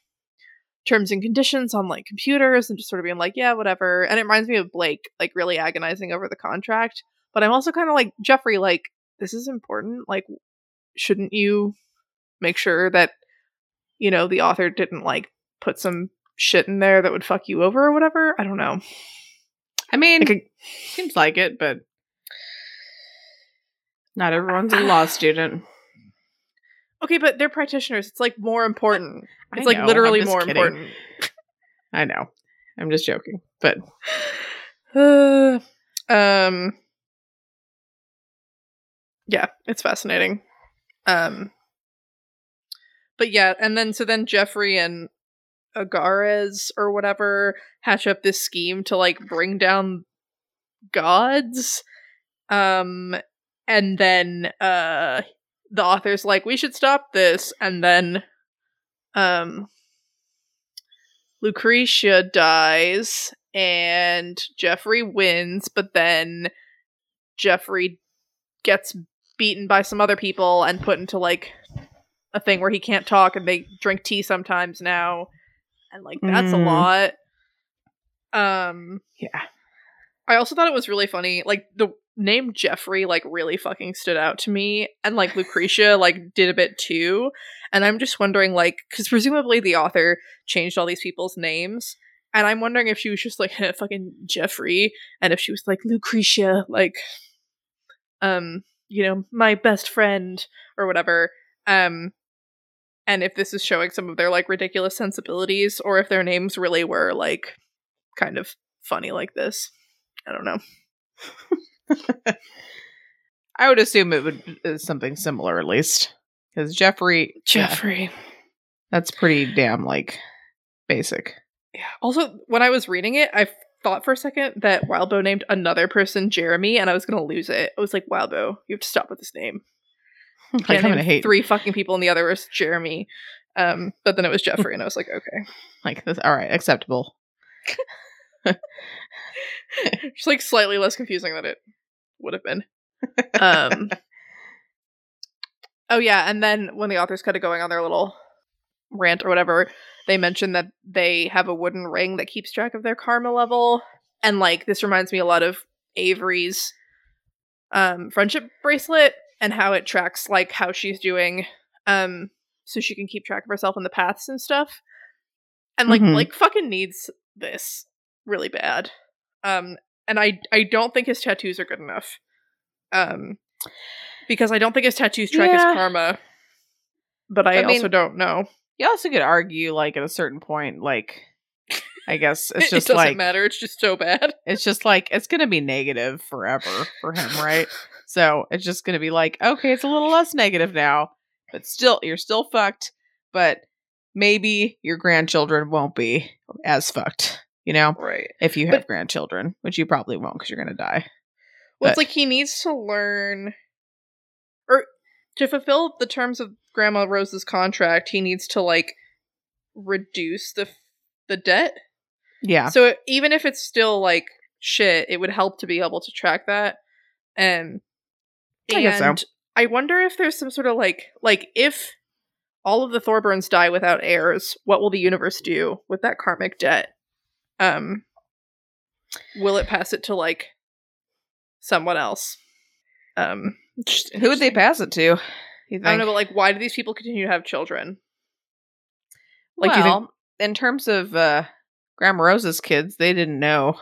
Speaker 2: terms and conditions on like computers, and just sort of being like, yeah, whatever. And it reminds me of Blake like really agonizing over the contract. But I'm also kind of like Jeffrey, like this is important. Like shouldn't you make sure that you know the author didn't like put some shit in there that would fuck you over or whatever i don't know
Speaker 1: I mean,
Speaker 2: Like
Speaker 1: seems like it, but not everyone's a law student.
Speaker 2: okay but they're practitioners it's like more important
Speaker 1: I
Speaker 2: it's like literally more
Speaker 1: kidding.
Speaker 2: important
Speaker 1: I know. I'm just joking, but
Speaker 2: Uh, um yeah it's fascinating um but yeah and then so then jeffrey and agares or whatever hatch up this scheme to like bring down gods um and then uh the author's like we should stop this and then um lucretia dies and jeffrey wins but then jeffrey gets beaten by some other people and put into like a thing where he can't talk and they drink tea sometimes now and like that's
Speaker 1: Mm.
Speaker 2: a lot um
Speaker 1: yeah.
Speaker 2: I also thought it was really funny. Like the name Jeffrey like really fucking stood out to me and like Lucretia like did a bit too. And I'm just wondering like cuz presumably the author changed all these people's names and I'm wondering if she was just like fucking Jeffrey and if she was like Lucretia like um you know my best friend or whatever. Um and if this is showing some of their like ridiculous sensibilities or if their names really were like kind of funny like this. I don't know.
Speaker 1: I would assume it would is something similar at least. Because Jeffrey yeah,
Speaker 2: Jeffrey.
Speaker 1: that's pretty damn like basic.
Speaker 2: Yeah. Also, when I was reading it, I thought for a second that Wildbow named another person Jeremy, and I was gonna lose it. I was like, Wildbow, you have to stop with this name.
Speaker 1: Like, I'm gonna hate
Speaker 2: three fucking people, and the other was Jeremy. Um, but then it was Jeffrey, and I was like, okay.
Speaker 1: like this. All right, acceptable.
Speaker 2: Just like slightly less confusing than it would have been. Um. oh yeah, and then when the authors kind of going on their little rant or whatever, they mention that they have a wooden ring that keeps track of their karma level, and like this reminds me a lot of Avery's um friendship bracelet and how it tracks like how she's doing, um, so she can keep track of herself in the paths and stuff. And like
Speaker 1: Mhm.
Speaker 2: Blake fucking needs this really bad. Um, and I I don't think his tattoos are good enough. Um, because I don't think his tattoos track his karma. But I,
Speaker 1: I mean-
Speaker 2: also don't know.
Speaker 1: You also could argue, like at a certain point, like I guess it's just
Speaker 2: it doesn't
Speaker 1: like
Speaker 2: matter. It's just so bad.
Speaker 1: it's just like it's gonna be negative forever for him, right? so it's just gonna be like, okay, it's a little less negative now, but still, you're still fucked. But maybe your grandchildren won't be as fucked, you know,
Speaker 2: Right.
Speaker 1: if you have
Speaker 2: But-
Speaker 1: grandchildren, which you probably won't because you're gonna die.
Speaker 2: Well, it's like he needs to learn, or to fulfill the terms of Grandma Rose's contract, he needs to like reduce the the debt.
Speaker 1: Yeah,
Speaker 2: So even if it's still like shit, it would help to be able to track that. And
Speaker 1: I guess so.
Speaker 2: I wonder if there's some sort of like like if all of the Thorburns die without heirs, what will the universe do with that karmic debt? Um will it pass it to like someone else? Um
Speaker 1: who would they pass it to? You think?
Speaker 2: I don't know, but like why do these people continue to have children? Like,
Speaker 1: well,
Speaker 2: you think-
Speaker 1: in terms of uh Grandma Rose's kids, they didn't know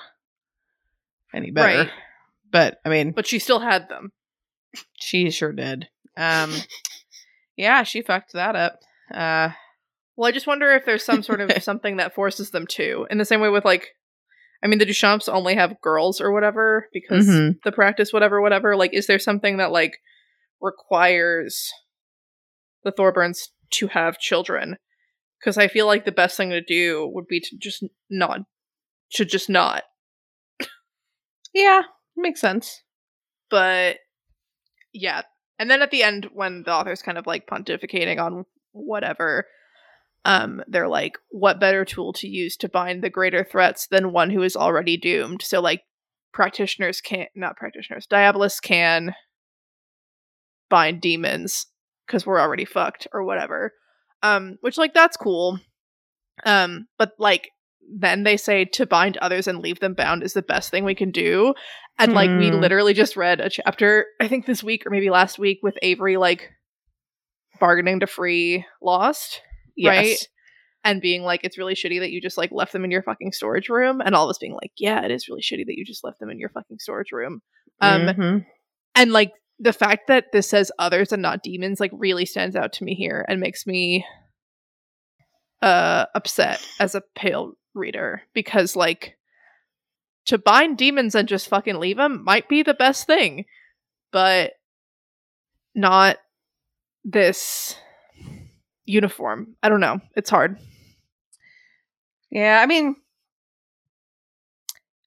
Speaker 1: any better.
Speaker 2: Right.
Speaker 1: But I mean,
Speaker 2: But she still had them.
Speaker 1: she sure did. Um, yeah, she fucked that up. Uh,
Speaker 2: Well, I just wonder if there's some sort of something that forces them to. In the same way with like I mean the Duchamps only have girls or whatever because
Speaker 1: Mhm.
Speaker 2: the practice whatever whatever. Like is there something that like requires the Thorburns to have children? Because I feel like the best thing to do would be to just not should just not.
Speaker 1: yeah, makes sense.
Speaker 2: But yeah. And then at the end when the author's kind of like pontificating on whatever um they're like what better tool to use to bind the greater threats than one who is already doomed? So like practitioners can't not practitioners diabolists can bind demons because we're already fucked or whatever. Um which like that's cool. Um but like then they say to bind others and leave them bound is the best thing we can do. And like we
Speaker 1: Hmm.
Speaker 2: literally just read a chapter i think this week or maybe last week with avery like bargaining to free lost Right? And being like it's really shitty that you just like left them in your fucking storage room and all of us being like yeah it is really shitty that you just left them in your fucking storage room um
Speaker 1: Mhm.
Speaker 2: and like the fact that this says others and not demons like really stands out to me here and makes me uh upset as a pale reader because like to bind demons and just fucking leave them might be the best thing but not this uniform i don't know it's hard
Speaker 1: Yeah, I mean,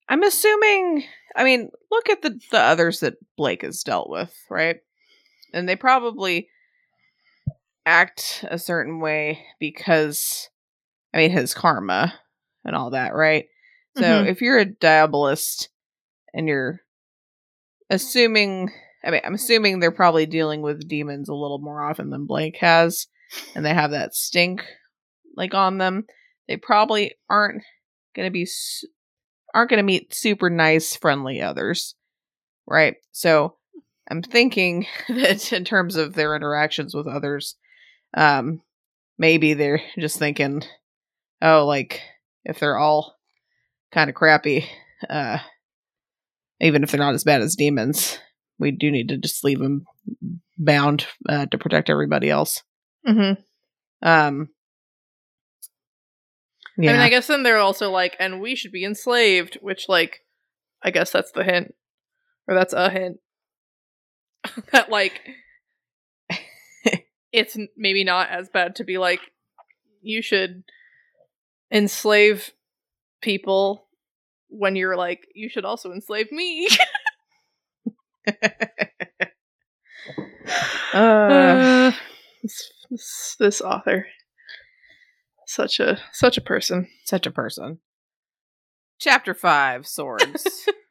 Speaker 1: I'm assuming. I mean, look at the the others that Blake has dealt with, right? And they probably act a certain way because, I mean, his karma and all that, right? So
Speaker 2: Mhm.
Speaker 1: if you're a diabolist and you're assuming, I mean, I'm assuming they're probably dealing with demons a little more often than Blake has, and they have that stink like on them. They probably aren't going to be su- aren't going to meet super nice friendly others right? So i'm thinking that in terms of their interactions with others um maybe they're just thinking oh like if they're all kind of crappy uh even if they're not as bad as demons we do need to just leave them bound uh, to protect everybody else
Speaker 2: mm-hmm.
Speaker 1: um yeah.
Speaker 2: I mean, I guess then they're also like, and we should be enslaved, which, like, I guess that's the hint, or that's a hint that, like, it's maybe not as bad to be like, you should enslave people when you're like, you should also enslave me.
Speaker 1: Uh,
Speaker 2: Uh, this, this, this author, such a such a person.
Speaker 1: such a person. Chapter five: Swords.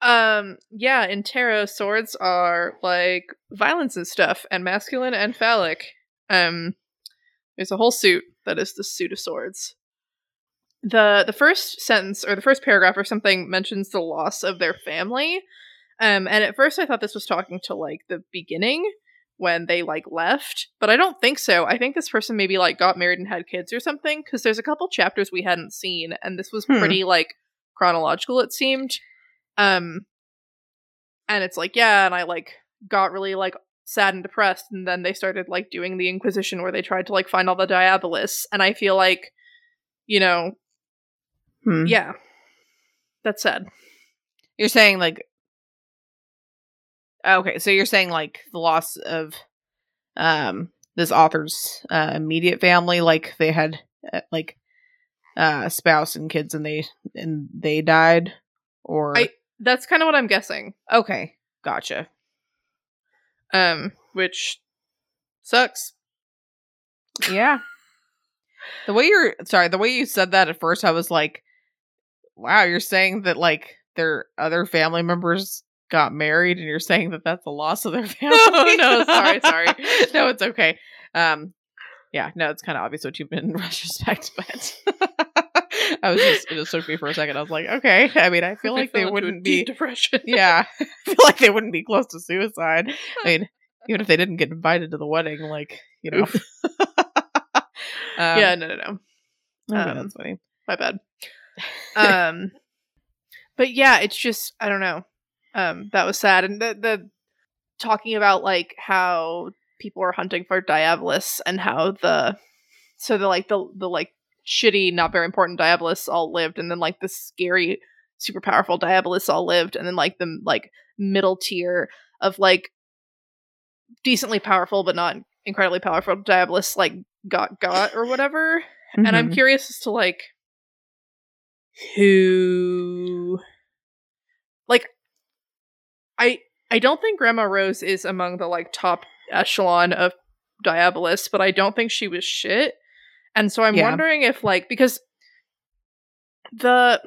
Speaker 2: Um, yeah, in tarot, swords are like violence and stuff, and masculine and phallic. Um, there's a whole suit that is the suit of swords. the The first sentence or the first paragraph or something mentions the loss of their family. Um, and at first I thought this was talking to like the beginning when they like left, but I don't think so. I think this person maybe like got married and had kids or something because there's a couple chapters we hadn't seen, and this was
Speaker 1: Hmm.
Speaker 2: pretty like chronological. It seemed. Um, and it's like, yeah, and I like got really like sad and depressed, and then they started like doing the Inquisition where they tried to like find all the Diabolists, and I feel like, you know,
Speaker 1: Hmm.
Speaker 2: yeah, that's sad.
Speaker 1: You're saying like Okay, so you're saying like the loss of um this author's uh, immediate family like they had uh, like uh, spouse and kids and they and they died or
Speaker 2: I- That's kind of what I'm guessing.
Speaker 1: Okay, gotcha.
Speaker 2: Um, which sucks.
Speaker 1: Yeah. the way you're sorry, the way you said that at first I was like wow, you're saying that like their other family members got married and you're saying that that's a loss of their family.
Speaker 2: no, sorry, sorry.
Speaker 1: no, it's okay. Um, yeah, no, it's kind of obvious what you've been in retrospect, but I was just it just took me for a second. I was like, okay. I mean, I feel like they
Speaker 2: fell into a
Speaker 1: wouldn't be.
Speaker 2: depression.
Speaker 1: Yeah, I feel like they wouldn't be close to suicide. I mean, even if they didn't get invited to the wedding, like you know. um,
Speaker 2: yeah, no, no, no.
Speaker 1: okay,
Speaker 2: um,
Speaker 1: that's funny.
Speaker 2: My bad. Um, but yeah, it's just I don't know. Um, that was sad, and the the talking about like how people are hunting for Diabolists and how the so the like the the like shitty, not very important Diabolists all lived, and then like the scary, super powerful Diabolists all lived, and then like the like middle tier of like decently powerful but not incredibly powerful Diabolists like got got or whatever. And I'm
Speaker 1: Mhm.
Speaker 2: curious as to like who I I don't think Grandma Rose is among the like top echelon of Diabolists, but I don't think she was shit. And so I'm
Speaker 1: Yeah.
Speaker 2: wondering if like because the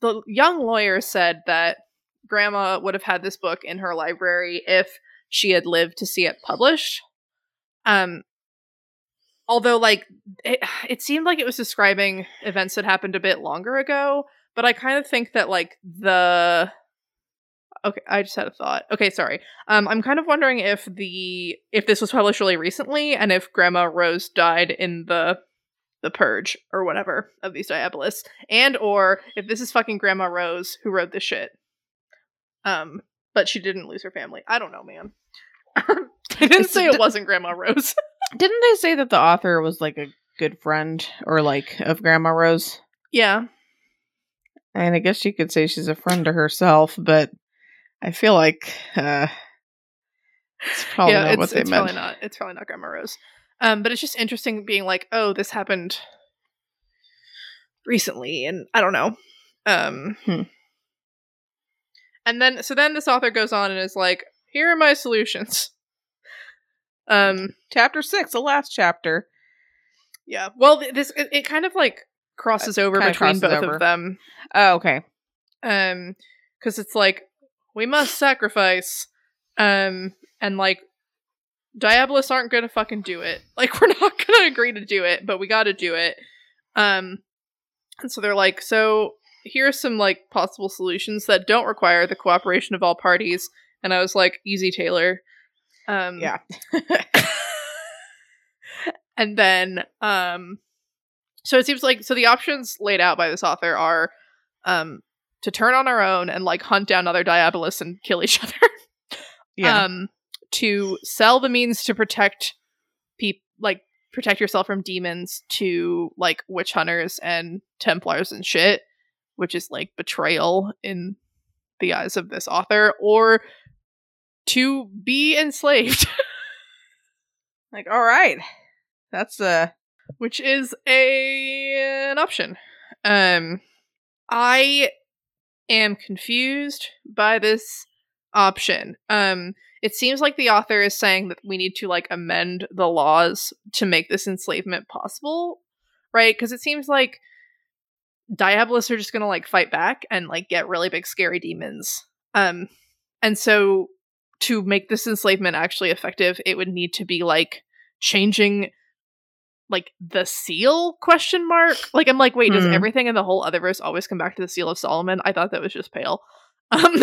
Speaker 2: the young lawyer said that grandma would have had this book in her library if she had lived to see it published. Um although like it, it seemed like it was describing events that happened a bit longer ago, but I kind of think that like the Okay, I just had a thought. Okay, sorry. Um I'm kind of wondering if the if this was published really recently and if Grandma Rose died in the the purge or whatever of these diabolists and or if this is fucking grandma rose who wrote this shit um but she didn't lose her family i don't know man i didn't say it wasn't grandma rose
Speaker 1: Didn't they say that the author was like a good friend or like of Grandma Rose?
Speaker 2: yeah
Speaker 1: And I guess you could say she's a friend to herself, but I feel like uh it's probably
Speaker 2: yeah
Speaker 1: not
Speaker 2: it's,
Speaker 1: what they
Speaker 2: it's
Speaker 1: meant.
Speaker 2: probably not it's probably not grandma rose um but it's just interesting being like oh this happened recently and i don't know um
Speaker 1: Hmm.
Speaker 2: and then so then this author goes on and is like here are my solutions um
Speaker 1: Chapter six, the last chapter.
Speaker 2: Yeah. Well, th- this it, it kind of like crosses over between
Speaker 1: crosses
Speaker 2: both
Speaker 1: over.
Speaker 2: of them.
Speaker 1: Oh, okay.
Speaker 2: Um cuz it's like we must sacrifice um and like Diabolists aren't going to fucking do it. Like we're not going to agree to do it, but we got to do it. Um and so they're like so here are some like possible solutions that don't require the cooperation of all parties and I was like easy Taylor. Um
Speaker 1: Yeah.
Speaker 2: and then um so it seems like so the options laid out by this author are um to turn on our own and like hunt down other diabolists and kill each other
Speaker 1: yeah.
Speaker 2: um to sell the means to protect people like protect yourself from demons to like witch hunters and templars and shit which is like betrayal in the eyes of this author or to be enslaved
Speaker 1: like, all right. That's uh
Speaker 2: which is a an option. Um I am confused by this option. Um it seems like the author is saying that we need to like amend the laws to make this enslavement possible, right? Because it seems like Diabolists are just gonna like fight back and like get really big scary demons. Um and so to make this enslavement actually effective, it would need to be like changing like the seal? Question mark? Like i'm like wait does
Speaker 1: Hmm.
Speaker 2: everything in the whole other verse always come back to the seal of solomon? I thought that was just pale. Um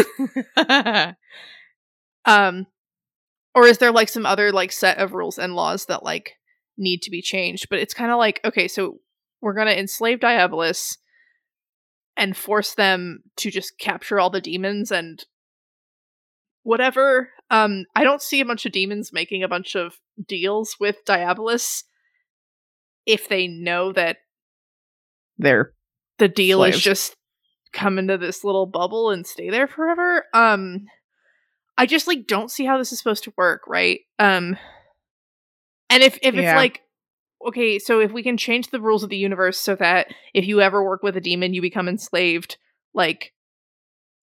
Speaker 2: um or is there like some other like set of rules and laws that like need to be changed? But it's kind of like okay so we're going to enslave diabolists and force them to just capture all the demons and whatever. Um i don't see a bunch of demons making a bunch of deals with diabolists if they know that
Speaker 1: they're
Speaker 2: the deal is just come into this little bubble and stay there forever um i just like don't see how this is supposed to work right um and if if
Speaker 1: Yeah.
Speaker 2: it's like okay so if we can change the rules of the universe so that if you ever work with a demon you become enslaved like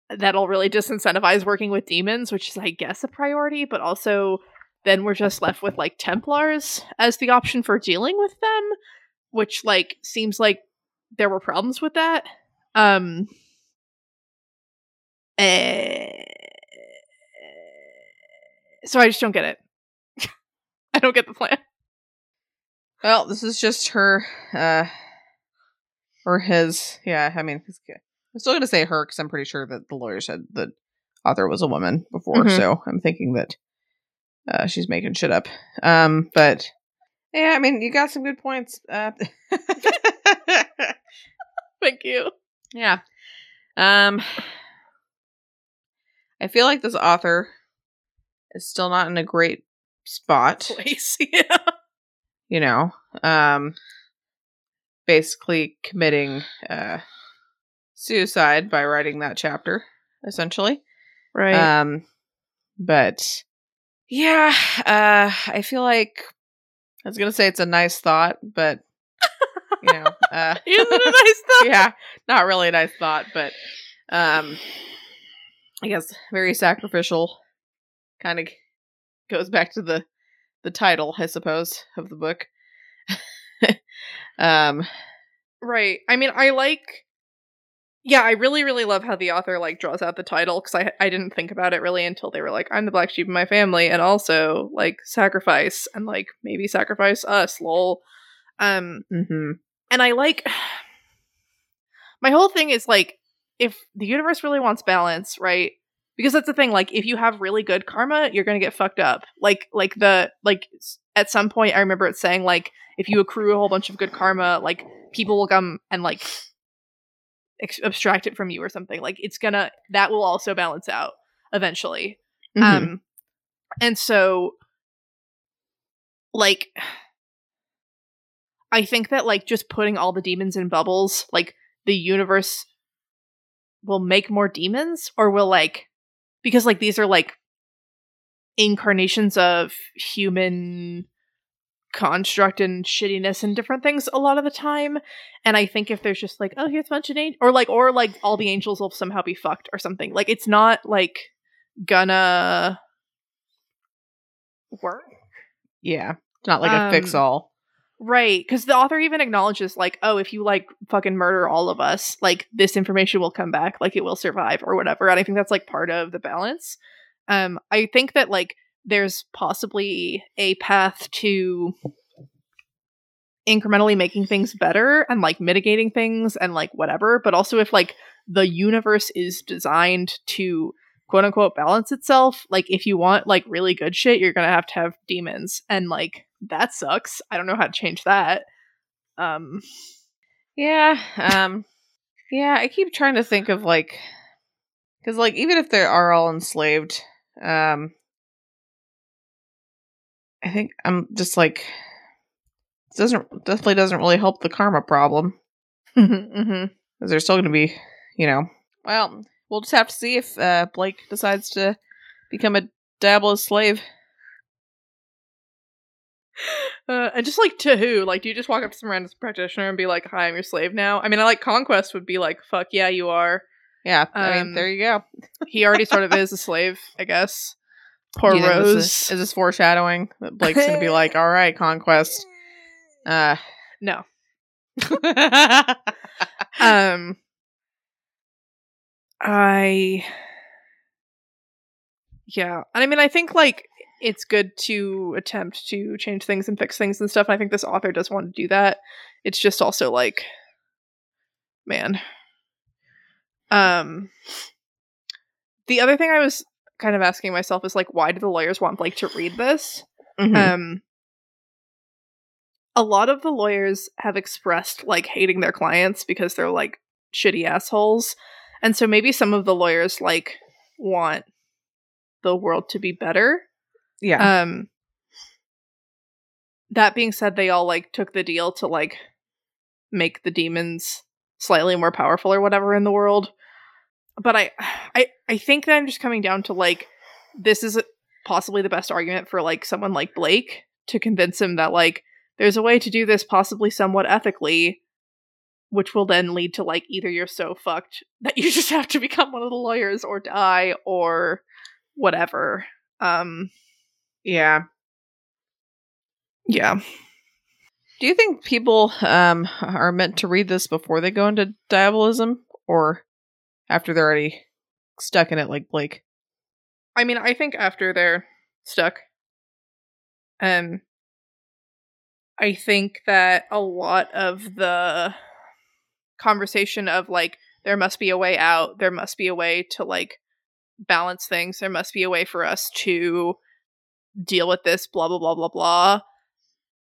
Speaker 2: that'll really disincentivize working with demons which is i guess a priority but also then we're just left with like templars as the option for dealing with them which like seems like there were problems with that um eh, so i just don't get it i don't get the plan
Speaker 1: Well, this is just her, uh, or his. Yeah, I mean, I'm still gonna say her because I'm pretty sure that the lawyer said the author was a woman before,
Speaker 2: Mhm.
Speaker 1: so I'm thinking that uh, she's making shit up. Um, but yeah, I mean, you got some good points. Uh,
Speaker 2: thank you
Speaker 1: yeah. Um, I feel like this author is still not in a great spot.
Speaker 2: place yeah
Speaker 1: you know um basically committing uh suicide by writing that chapter essentially
Speaker 2: right
Speaker 1: um but yeah uh i feel like i was gonna say it's a nice thought but you know uh
Speaker 2: isn't it nice though
Speaker 1: yeah not really a nice thought but um i guess very sacrificial kind of goes back to the the title i suppose of the book um
Speaker 2: Right. I mean, I like. Yeah, I really, really love how the author like draws out the title because I I didn't think about it really until they were like, "I'm the black sheep of my family," and also like sacrifice and like maybe sacrifice us, lol. Um,
Speaker 1: mhm.
Speaker 2: and I like. My whole thing is like, if the universe really wants balance, right? Because that's the thing. Like, if you have really good karma, you're gonna get fucked up. Like, like the like at some point, I remember it saying like, if you accrue a whole bunch of good karma, like people will come and like ex- abstract it from you or something. Like, it's gonna that will also balance out eventually.
Speaker 1: Mhm.
Speaker 2: Um, and so, like, I think that like just putting all the demons in bubbles, like the universe will make more demons, or will like because like these are like incarnations of human construct and shittiness and different things a lot of the time. And i think if there's just like oh here's a bunch of angels or like or like all the angels will somehow be fucked or something. Like it's not like gonna work.
Speaker 1: Yeah. It's not like a
Speaker 2: Um,
Speaker 1: fix all.
Speaker 2: right. Because the author even acknowledges like oh if you like fucking murder all of us like this information will come back like it will survive or whatever. And i think that's like part of the balance. Um i think that like there's possibly a path to incrementally making things better and like mitigating things and like whatever but also if like the universe is designed to quote unquote balance itself like if you want like really good shit you're gonna have to have demons and like that sucks. I don't know how to change that. Um
Speaker 1: yeah um yeah i keep trying to think of like because like even if they are all enslaved um i think i'm just like it doesn't definitely doesn't really help the karma problem
Speaker 2: hmm
Speaker 1: because they're still going to be, you know. Well, we'll just have to see if uh, Blake decides to become a diabolist's slave.
Speaker 2: Uh, and just like to who? Like, do you just walk up to some random practitioner and be like, "Hi, I'm your slave now"? I mean, I like conquest would be like, "Fuck yeah, you are."
Speaker 1: Yeah, I mean,
Speaker 2: Um,
Speaker 1: there you go.
Speaker 2: He already sort of is a slave, I guess. Poor
Speaker 1: think this
Speaker 2: Rose.
Speaker 1: is, is this foreshadowing that Blake's gonna be like, "All right, conquest." Uh,
Speaker 2: no. Um. I. Yeah, and I mean, I think like it's good to attempt to change things and fix things and stuff. And I think this author does want to do that. It's just also like, man. Um. The other thing I was kind of asking myself is like, why do the lawyers want Blake to read this?
Speaker 1: mhm.
Speaker 2: Um, a lot of the lawyers have expressed like hating their clients because they're like shitty assholes, and so maybe some of the lawyers like want the world to be better.
Speaker 1: yeah,
Speaker 2: Um, that being said, they all like took the deal to like make the demons slightly more powerful or whatever in the world. But I, I, I think that I'm just coming down to like this is possibly the best argument for like someone like Blake to convince him that like there's a way to do this possibly somewhat ethically, which will then lead to like either you're so fucked that you just have to become one of the lawyers or die or whatever. Um,
Speaker 1: yeah.
Speaker 2: yeah.
Speaker 1: Do you think people um are meant to read this before they go into diabolism, or after they're already stuck in it, like Blake?
Speaker 2: I mean, I think after they're stuck, um, I think that a lot of the conversation of like there must be a way out, there must be a way to like balance things, there must be a way for us to deal with this, blah blah blah blah blah.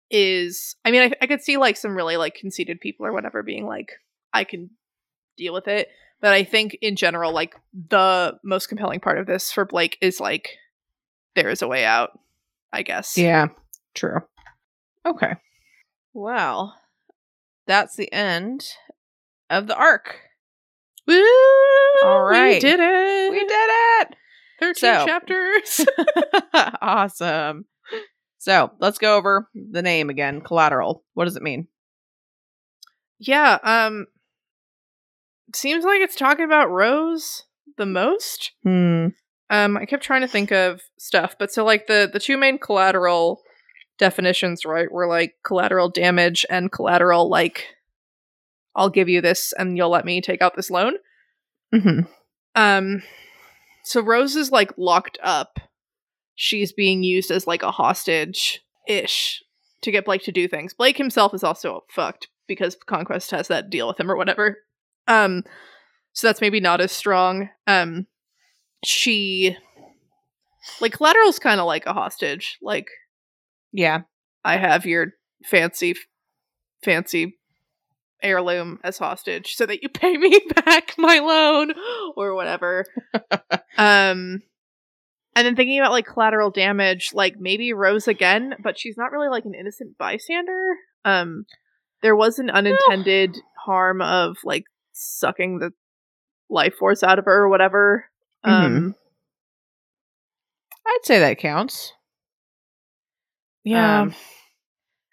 Speaker 2: Is I mean, I, I could see like some really like conceited people or whatever being like, I can deal with it. But I think in general, like the most compelling part of this for Blake is like there is a way out, I guess.
Speaker 1: Yeah, true. Okay. Well, that's the end of the arc.
Speaker 2: Woo!
Speaker 1: All right.
Speaker 2: We did it.
Speaker 1: We did it.
Speaker 2: 13
Speaker 1: So-
Speaker 2: chapters.
Speaker 1: awesome. So let's go over the name again. Collateral. What does it mean?
Speaker 2: yeah, um seems like it's talking about Rose the most.
Speaker 1: Hmm.
Speaker 2: Um I kept trying to think of stuff, but so like the the two main collateral definitions, right, were like collateral damage and collateral like I'll give you this and you'll let me take out this loan.
Speaker 1: hmm
Speaker 2: Um so Rose is like locked up. She's being used as like a hostage ish to get Blake to do things. Blake himself is also fucked because Conquest has that deal with him or whatever. Um so that's maybe not as strong. Um she like collateral's kind of like a hostage. Like
Speaker 1: Yeah.
Speaker 2: I have your fancy fancy heirloom as hostage so that you pay me back my loan or whatever. um and then thinking about like collateral damage, like maybe Rose again, but she's not really like an innocent bystander. Um there was an unintended harm of like sucking the life force out of her or whatever. Um
Speaker 1: I'd say that counts.
Speaker 2: yeah.
Speaker 1: Um,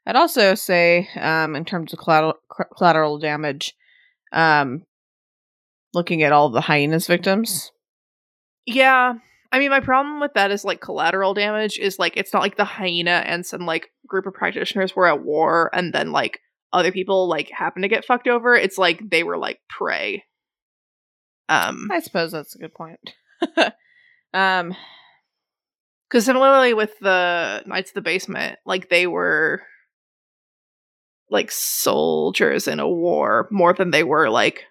Speaker 1: I'd also say, um, in terms of collateral, collateral damage, um, looking at all the hyenas victims.
Speaker 2: Yeah. I mean, my problem with that is like collateral damage is like it's not like the hyena and some like group of practitioners were at war and then like other people like happen to get fucked over. It's like they were like prey. Um,
Speaker 1: I suppose that's a good point. um,
Speaker 2: because similarly with the Knights of the Basement, like they were like soldiers in a war more than they were like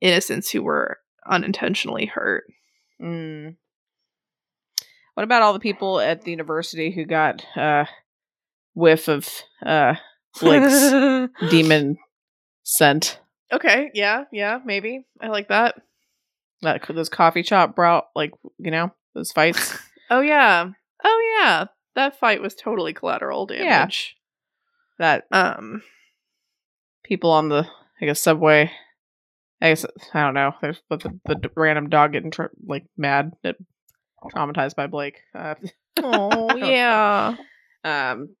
Speaker 2: innocents who were unintentionally hurt.
Speaker 1: mm. What about all the people at the university who got uh, whiff of uh, Blake's demon scent?
Speaker 2: Okay, yeah, yeah, maybe. I like that.
Speaker 1: That those coffee shop brought, like you know, those fights.
Speaker 2: Oh yeah. Oh yeah. That fight was totally collateral damage. Yeah.
Speaker 1: that
Speaker 2: Um
Speaker 1: people on the I guess subway. I guess I don't know. There's but the, the random dog getting tr- like mad, at, traumatized by Blake. Uh,
Speaker 2: Oh yeah.
Speaker 1: um,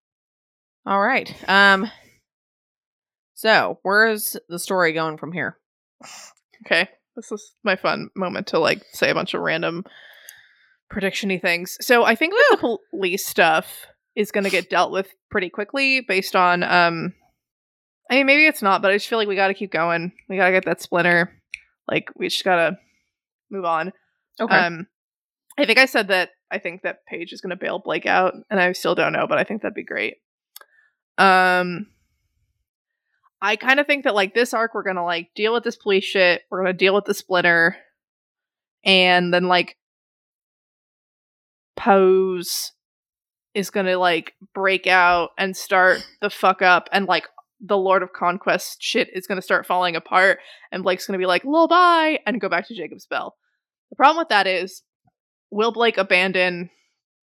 Speaker 1: All right. Um. So, where's the story going from here?
Speaker 2: Okay. This is my fun moment to like say a bunch of random predictiony things. So I think that the police stuff is going to get dealt with pretty quickly based on um I mean maybe it's not, but I just feel like we got to keep going. We got to get that splinter. Like we just got to move on.
Speaker 1: Okay.
Speaker 2: Um I think I said that I think that Paige is going to bail Blake out and I still don't know, but I think that'd be great. Um I kind of think that like this arc we're to like deal with this police shit, we're to deal with the splitter, and then like Pauz is to like break out and start the fuck up and like the Lord of Conquest shit is to start falling apart and Blake's to be like, "Lol, bye," and go back to Jacob's Bell. The problem with that is will Blake abandon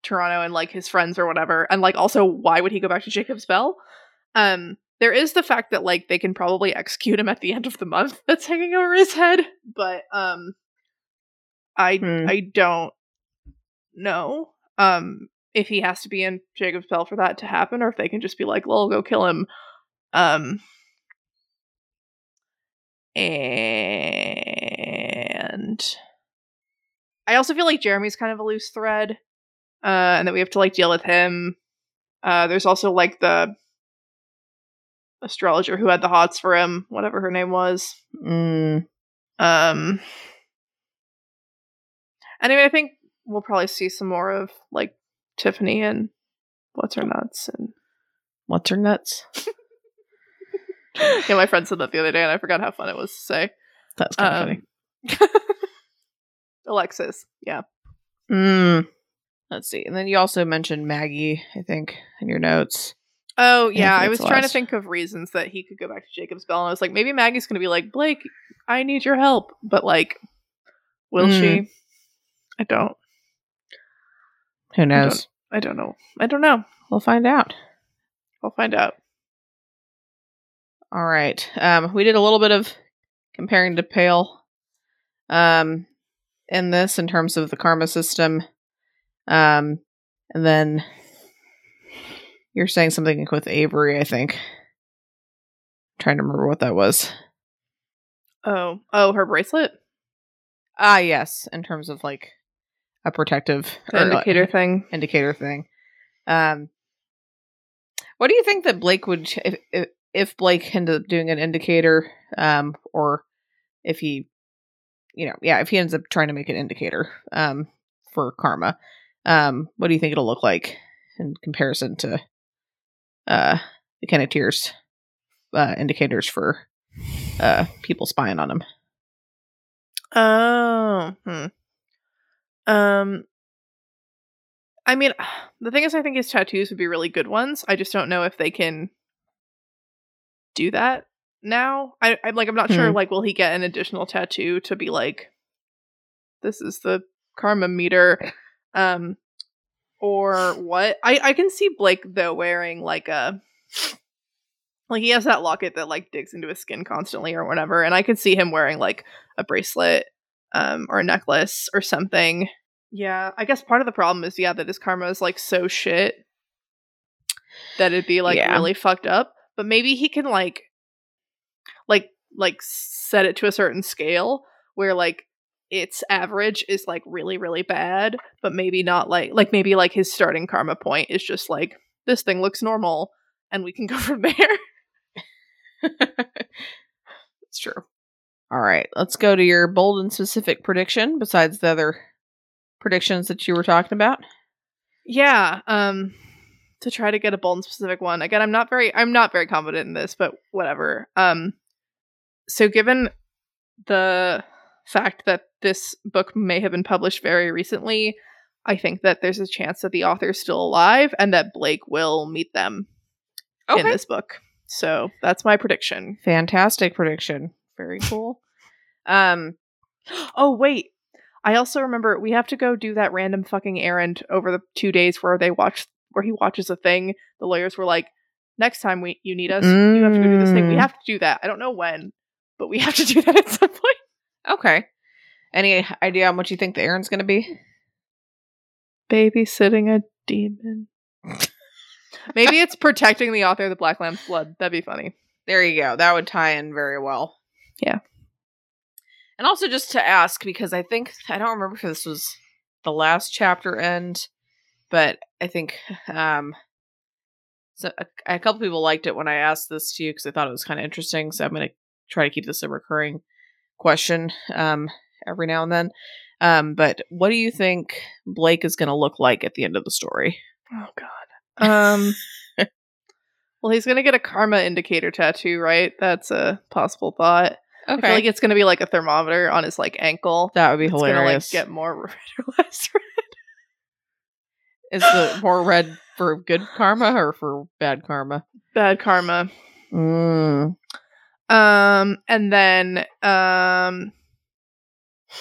Speaker 2: Toronto and like his friends or whatever? And like also why would he go back to Jacob's Bell? Um there is the fact that like they can probably execute him at the end of the month that's hanging over his head, but um I
Speaker 1: Hmm.
Speaker 2: I don't know um if he has to be in Jacob's Bell for that to happen or if they can just be like, "Lol, go kill him." Um and I also feel like Jeremy's kind of a loose thread, uh, and that we have to like deal with him. Uh, there's also like the astrologer who had the hots for him, whatever her name was.
Speaker 1: Mm,
Speaker 2: Um, anyway, I think we'll probably see some more of like Tiffany and what's her nuts and
Speaker 1: what's her nuts?
Speaker 2: yeah, my friend said that the other day, and I forgot how fun it was to say.
Speaker 1: That's kind of
Speaker 2: Um,
Speaker 1: funny.
Speaker 2: Alexis, yeah.
Speaker 1: Mm. Let's see. And then you also mentioned Maggie, I think, in your notes.
Speaker 2: Oh
Speaker 1: Yeah, I
Speaker 2: I was trying to think of reasons that he could go back to Jacob's Bell, and I was like, maybe Maggie's going to be like, Blake, I need your help, but like, will
Speaker 1: Mm.
Speaker 2: she? I don't.
Speaker 1: Who knows?
Speaker 2: I don't know. I don't know.
Speaker 1: We'll find out.
Speaker 2: We'll find out.
Speaker 1: All right. Um, we did a little bit of comparing to Pale um, in this in terms of the karma system. Um, and then you're saying something with Avery, I think. trying to remember what that was.
Speaker 2: Oh, oh, her bracelet,
Speaker 1: Ah, yes, in terms of like a protective uh,
Speaker 2: indicator thing.
Speaker 1: indicator thing. Um, what do you think that Blake would if if, if Blake ended up doing an indicator, um, or if he, you know, yeah, if he ends up trying to make an indicator, um, for karma, um, what do you think it'll look like in comparison to, uh, the kind of uh, indicators for, uh, people spying on him?
Speaker 2: Oh, hmm. Um, I mean, the thing is, I think his tattoos would be really good ones. I just don't know if they can do that now. I, I'm like, I'm not sure.
Speaker 1: Hmm.
Speaker 2: Like, will he get an additional tattoo to be like, this is the karma meter, um, or what? I I can see Blake though wearing like a. Like he has that locket that like digs into his skin constantly or whatever, and I could see him wearing like a bracelet um, or a necklace or something. Yeah, I guess part of the problem is yeah that his karma is like so shit that it'd be like
Speaker 1: Yeah.
Speaker 2: really fucked up. But maybe he can like, like, like set it to a certain scale where like its average is like really really bad, but maybe not like like maybe like his starting karma point is just like this thing looks normal and we can go from there.
Speaker 1: It's true. All right, let's go to your bold and specific prediction. Besides the other predictions that you were talking about,
Speaker 2: Yeah, um to try to get a bold and specific one. Again, I'm not very I'm not very confident in this, but whatever. Um so given the fact that this book may have been published very recently, I think that there's a chance that the author is still alive and that Blake will meet them in this book. So that's my prediction.
Speaker 1: fantastic prediction. Very cool. um,
Speaker 2: Oh wait. I also remember we have to go do that random fucking errand over the two days where they watch where he watches a thing. The lawyers were like, "Next time we you need us, you have to go do this thing. We
Speaker 1: Mm.
Speaker 2: have to do that. I don't know when, but we have to do that at some point."
Speaker 1: Okay. Any idea on what you think the errand's going to be?
Speaker 2: Babysitting a demon. Maybe it's protecting the author of the Black Lamb's blood. That'd be funny.
Speaker 1: There you go. That would tie in very well.
Speaker 2: Yeah.
Speaker 1: And also just to ask, because I think I don't remember if this was the last chapter end, but I think um so a, a couple people liked it when I asked this to you because I thought it was kind of interesting. So I'm gonna try to keep this a recurring question um every now and then. Um, but what do you think Blake is gonna look like at the end of the story?
Speaker 2: Oh God. Um. well, he's gonna get a karma indicator tattoo, right? That's a possible thought. I feel like it's gonna be like a thermometer on his like ankle.
Speaker 1: that would be
Speaker 2: It's
Speaker 1: hilarious.
Speaker 2: gonna like get more red or less red.
Speaker 1: Is the more red for good karma or for bad karma?
Speaker 2: Bad karma.
Speaker 1: Mm.
Speaker 2: Um, and then um,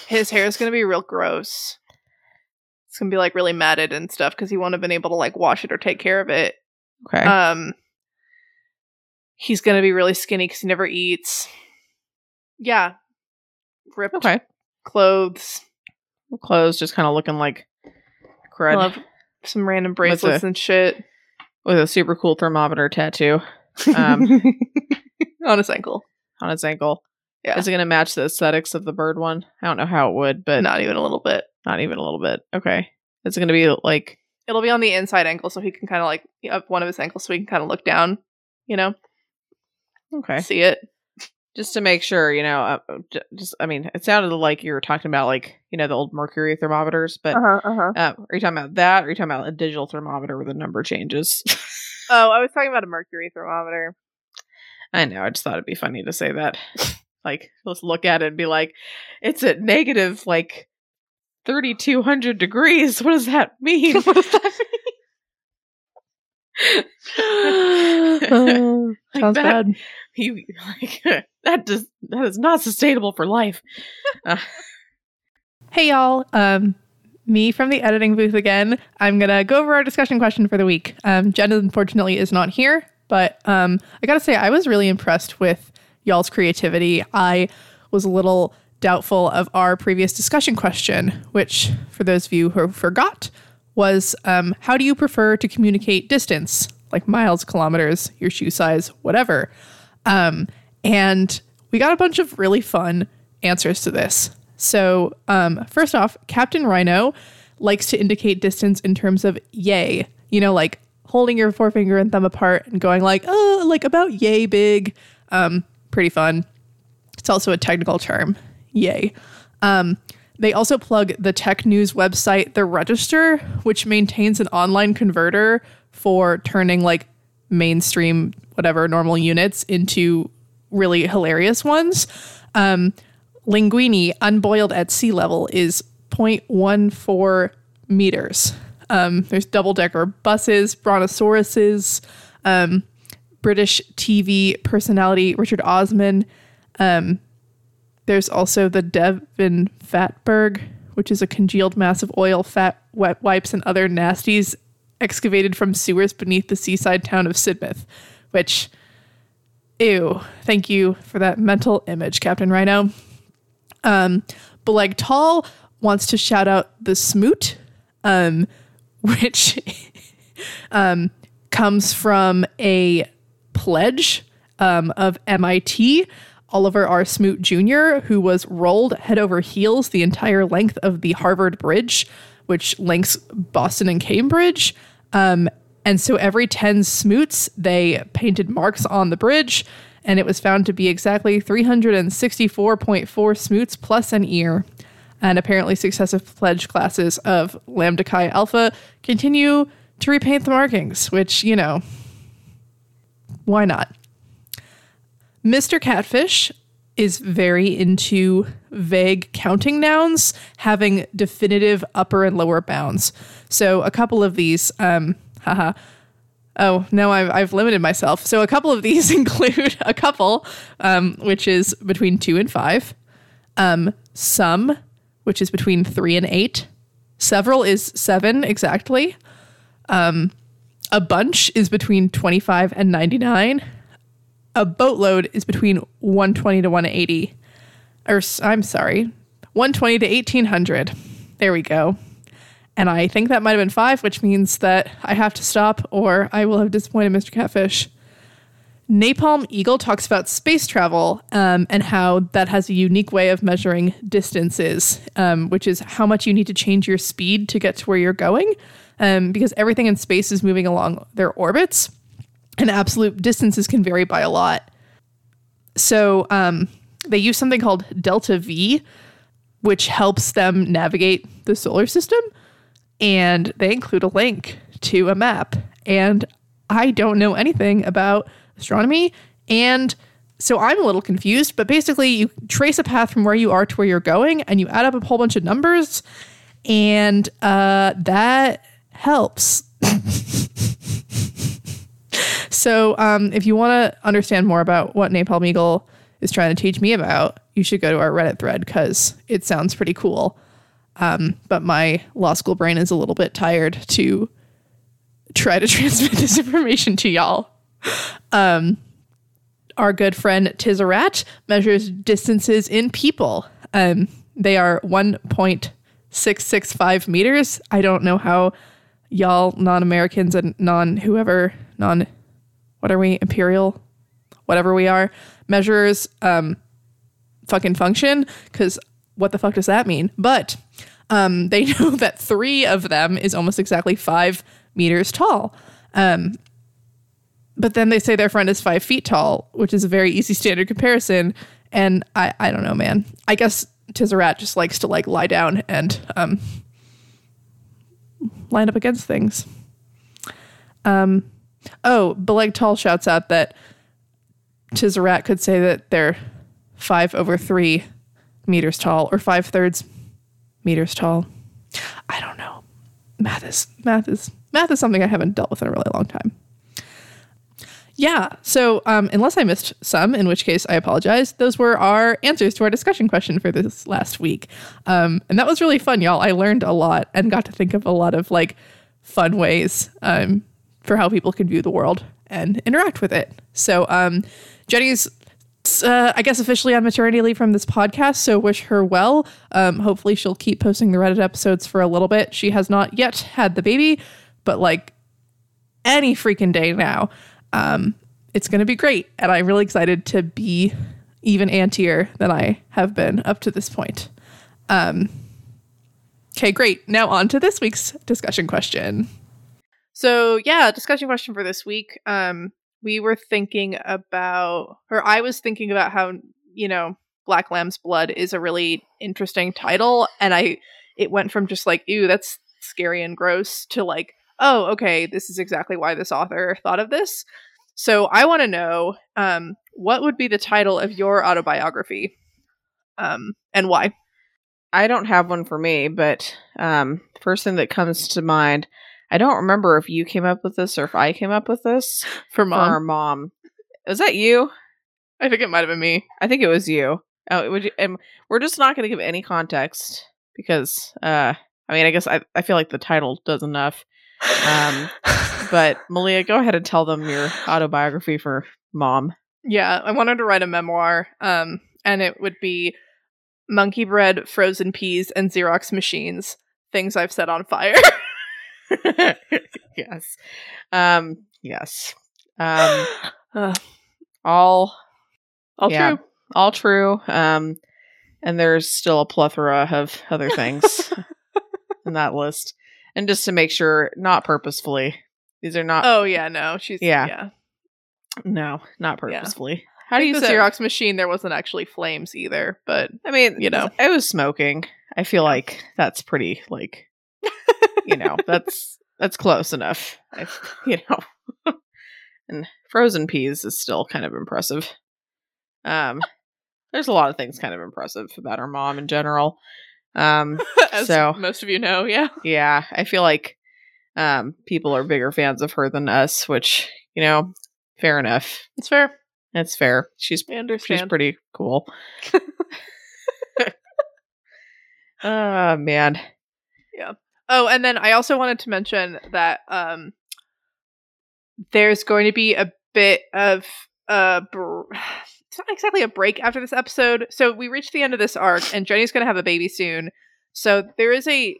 Speaker 2: his hair is gonna be real gross. It's gonna be like really matted and stuff because he won't have been able to like wash it or take care of it.
Speaker 1: Okay.
Speaker 2: Um, he's gonna be really skinny because he never eats. Yeah, ripped
Speaker 1: okay.
Speaker 2: clothes.
Speaker 1: Clothes just kind of looking like crud
Speaker 2: some random bracelets
Speaker 1: a-
Speaker 2: and shit
Speaker 1: with a super cool thermometer tattoo Um,
Speaker 2: on his ankle.
Speaker 1: on his ankle.
Speaker 2: Yeah.
Speaker 1: Is it going to match the aesthetics of the bird one? I don't know how it would, but not,
Speaker 2: even a little bit.
Speaker 1: Not even a little bit. Okay. Is it going to be like
Speaker 2: It'll be on the inside ankle, so he can kind of like up one of his ankles, so he can kind of look down. You know,
Speaker 1: okay?
Speaker 2: see it.
Speaker 1: Just to make sure, you know, uh, j- just I mean, it sounded like you were talking about like you know the old mercury thermometers, but
Speaker 2: huh. Uh huh.
Speaker 1: uh, are you talking about that? Or are you talking about a digital thermometer where the number changes?
Speaker 2: Oh, I was talking about a mercury thermometer.
Speaker 1: I know. I just thought it'd be funny to say that. like, let's look at it and be like, it's at negative like thirty two hundred degrees. What does that mean?
Speaker 2: what does that mean?
Speaker 1: Like
Speaker 2: sounds
Speaker 1: that-
Speaker 2: bad.
Speaker 1: you like that does that is not sustainable for life. Uh,
Speaker 2: Hey y'all, um, me from the editing booth again. I'm gonna go over our discussion question for the week. Um, Jen unfortunately is not here, but um, I gotta say I was really impressed with y'all's creativity. I was a little doubtful of our previous discussion question, which, for those of you who forgot, was um, how do you prefer to communicate distance, like miles, kilometers, your shoe size, whatever. Um, and we got a bunch of really fun answers to this. So, um, first off, Captain Rhino likes to indicate distance in terms of yay. You know, like holding your forefinger and thumb apart and going like, oh, like about yay big. Um, pretty fun. It's also a technical term. Yay. Um, they also plug the tech news website, The Register, which maintains an online converter for turning like mainstream, whatever, normal units into really hilarious ones. Um, linguini, unboiled at sea level, is 0.14 meters. Um, there's double decker buses, brontosauruses, um, British TV personality Richard Osman. Um, there's also the Devon Fatberg, which is a congealed mass of oil, fat, wet wipes, and other nasties excavated from sewers beneath the seaside town of Sidmouth, which, ew, thank you for that mental image, Captain Rhino. Um, Beleg Tall wants to shout out the Smoot, um, which um, comes from a pledge um, of MIT. Oliver R. Smoot Jr., who was rolled head over heels the entire length of the Harvard Bridge, which links Boston and Cambridge. Um, and so every 10 smoots, they painted marks on the bridge, and it was found to be exactly 364.4 smoots plus an ear. And apparently, successive pledge classes of Lambda Chi Alpha continue to repaint the markings, which, you know, why not? Mr. Catfish is very into vague counting nouns having definitive upper and lower bounds. So a couple of these, um, haha. Oh, no, I've, I've limited myself. So a couple of these include a couple, um, which is between two and five, um, some, which is between three and eight, several is seven exactly, um, a bunch is between 25 and 99, a boatload is between 120 to 180 or I'm sorry 120 to 1800 there we go And I think that might have been five, which means that I have to stop or I will have disappointed Mr. Catfish. Napalm Eagle talks about space travel um, and how that has a unique way of measuring distances, um, which is how much you need to change your speed to get to where you're going, um, because everything in space is moving along their orbits, and absolute distances can vary by a lot. So um, they use something called delta V, which helps them navigate the solar system, and they include a link to a map. And I don't know anything about astronomy. And so I'm a little confused, but basically, you trace a path from where you are to where you're going, and you add up a whole bunch of numbers, and uh, that helps. so, um, if you want to understand more about what Napalm Eagle is trying to teach me about, you should go to our Reddit thread because it sounds pretty cool. Um, but my law school brain is a little bit tired to try to transmit this information to y'all. Um, our good friend Tizarat measures distances in people. Um, they are 1.665 meters. I don't know how y'all non Americans and non whoever, non, what are we, imperial, whatever we are, measures um, fucking function, because what the fuck does that mean? But um, they know that three of them is almost exactly five meters tall. Um, but then they say their friend is five feet tall, which is a very easy standard comparison. And I, I don't know, man. I guess Tizarat just likes to like lie down and um, line up against things. Um, oh, Beleg Tall shouts out that Tizarat could say that they're five over three meters tall or five thirds meters tall. I don't know. Math is math is math is something I haven't dealt with in a really long time. Yeah. So, um, unless I missed some, in which case I apologize, those were our answers to our discussion question for this last week. Um, and that was really fun, y'all. I learned a lot and got to think of a lot of like fun ways um, for how people can view the world and interact with it. So, um, Jenny's, uh, I guess, officially on maternity leave from this podcast. So, wish her well. Um, hopefully, she'll keep posting the Reddit episodes for a little bit. She has not yet had the baby, but like any freaking day now. Um, it's going to be great. And I'm really excited to be even antier than I have been up to this point. Um, okay, great. Now on to this week's discussion question. So, yeah, discussion question for this week. Um, we were thinking about, or I was thinking about how, you know, Black Lamb's Blood is a really interesting title. And I, it went from just like, ew, that's scary and gross to like, oh, okay, this is exactly why this author thought of this. So I want to know um, what would be the title of your autobiography um, and why?
Speaker 1: I don't have one for me, but um, first thing that comes to mind, I don't remember if you came up with this or if I came up with this
Speaker 2: For mom?
Speaker 1: for our mom. Was that you?
Speaker 2: I think it might have been me.
Speaker 1: I think it was you. Oh, would you, and we're just not going to give any context because, uh, I mean, I guess I, I feel like the title does enough. Um, but Malia, go ahead and tell them your autobiography for mom.
Speaker 2: Yeah, I wanted to write a memoir, um, and it would be monkey bread, frozen peas, and Xerox machines. Things I've set on fire.
Speaker 1: yes. Um, yes. Um,
Speaker 2: Uh,
Speaker 1: all
Speaker 2: all
Speaker 1: Yeah.
Speaker 2: true.
Speaker 1: all true. Um, and there's still a plethora of other things in that list. And just to make sure, not purposefully. These are not.
Speaker 2: Oh yeah, no, she's
Speaker 1: Yeah.
Speaker 2: yeah.
Speaker 1: No, not purposefully.
Speaker 2: How
Speaker 1: How
Speaker 2: do you
Speaker 1: you
Speaker 2: the
Speaker 1: say?
Speaker 2: Xerox machine? There wasn't actually flames either, but
Speaker 1: I mean,
Speaker 2: you know.
Speaker 1: I was smoking. I feel like that's pretty like, you know, that's that's close enough. You know, and frozen peas is still kind of impressive. Um, there's a lot of things kind of impressive about our mom in general. Um,
Speaker 2: as
Speaker 1: So-
Speaker 2: most of you know, yeah.
Speaker 1: yeah, I feel like um people are bigger fans of her than us, which you know, fair enough.
Speaker 2: It's fair.
Speaker 1: It's fair. She's she's pretty cool. oh man.
Speaker 2: Oh, and then I also wanted to mention that um there's going to be a bit of a br- it's not exactly a break after this episode. So we reached the end of this arc and Jenny's going to have a baby soon. So there is a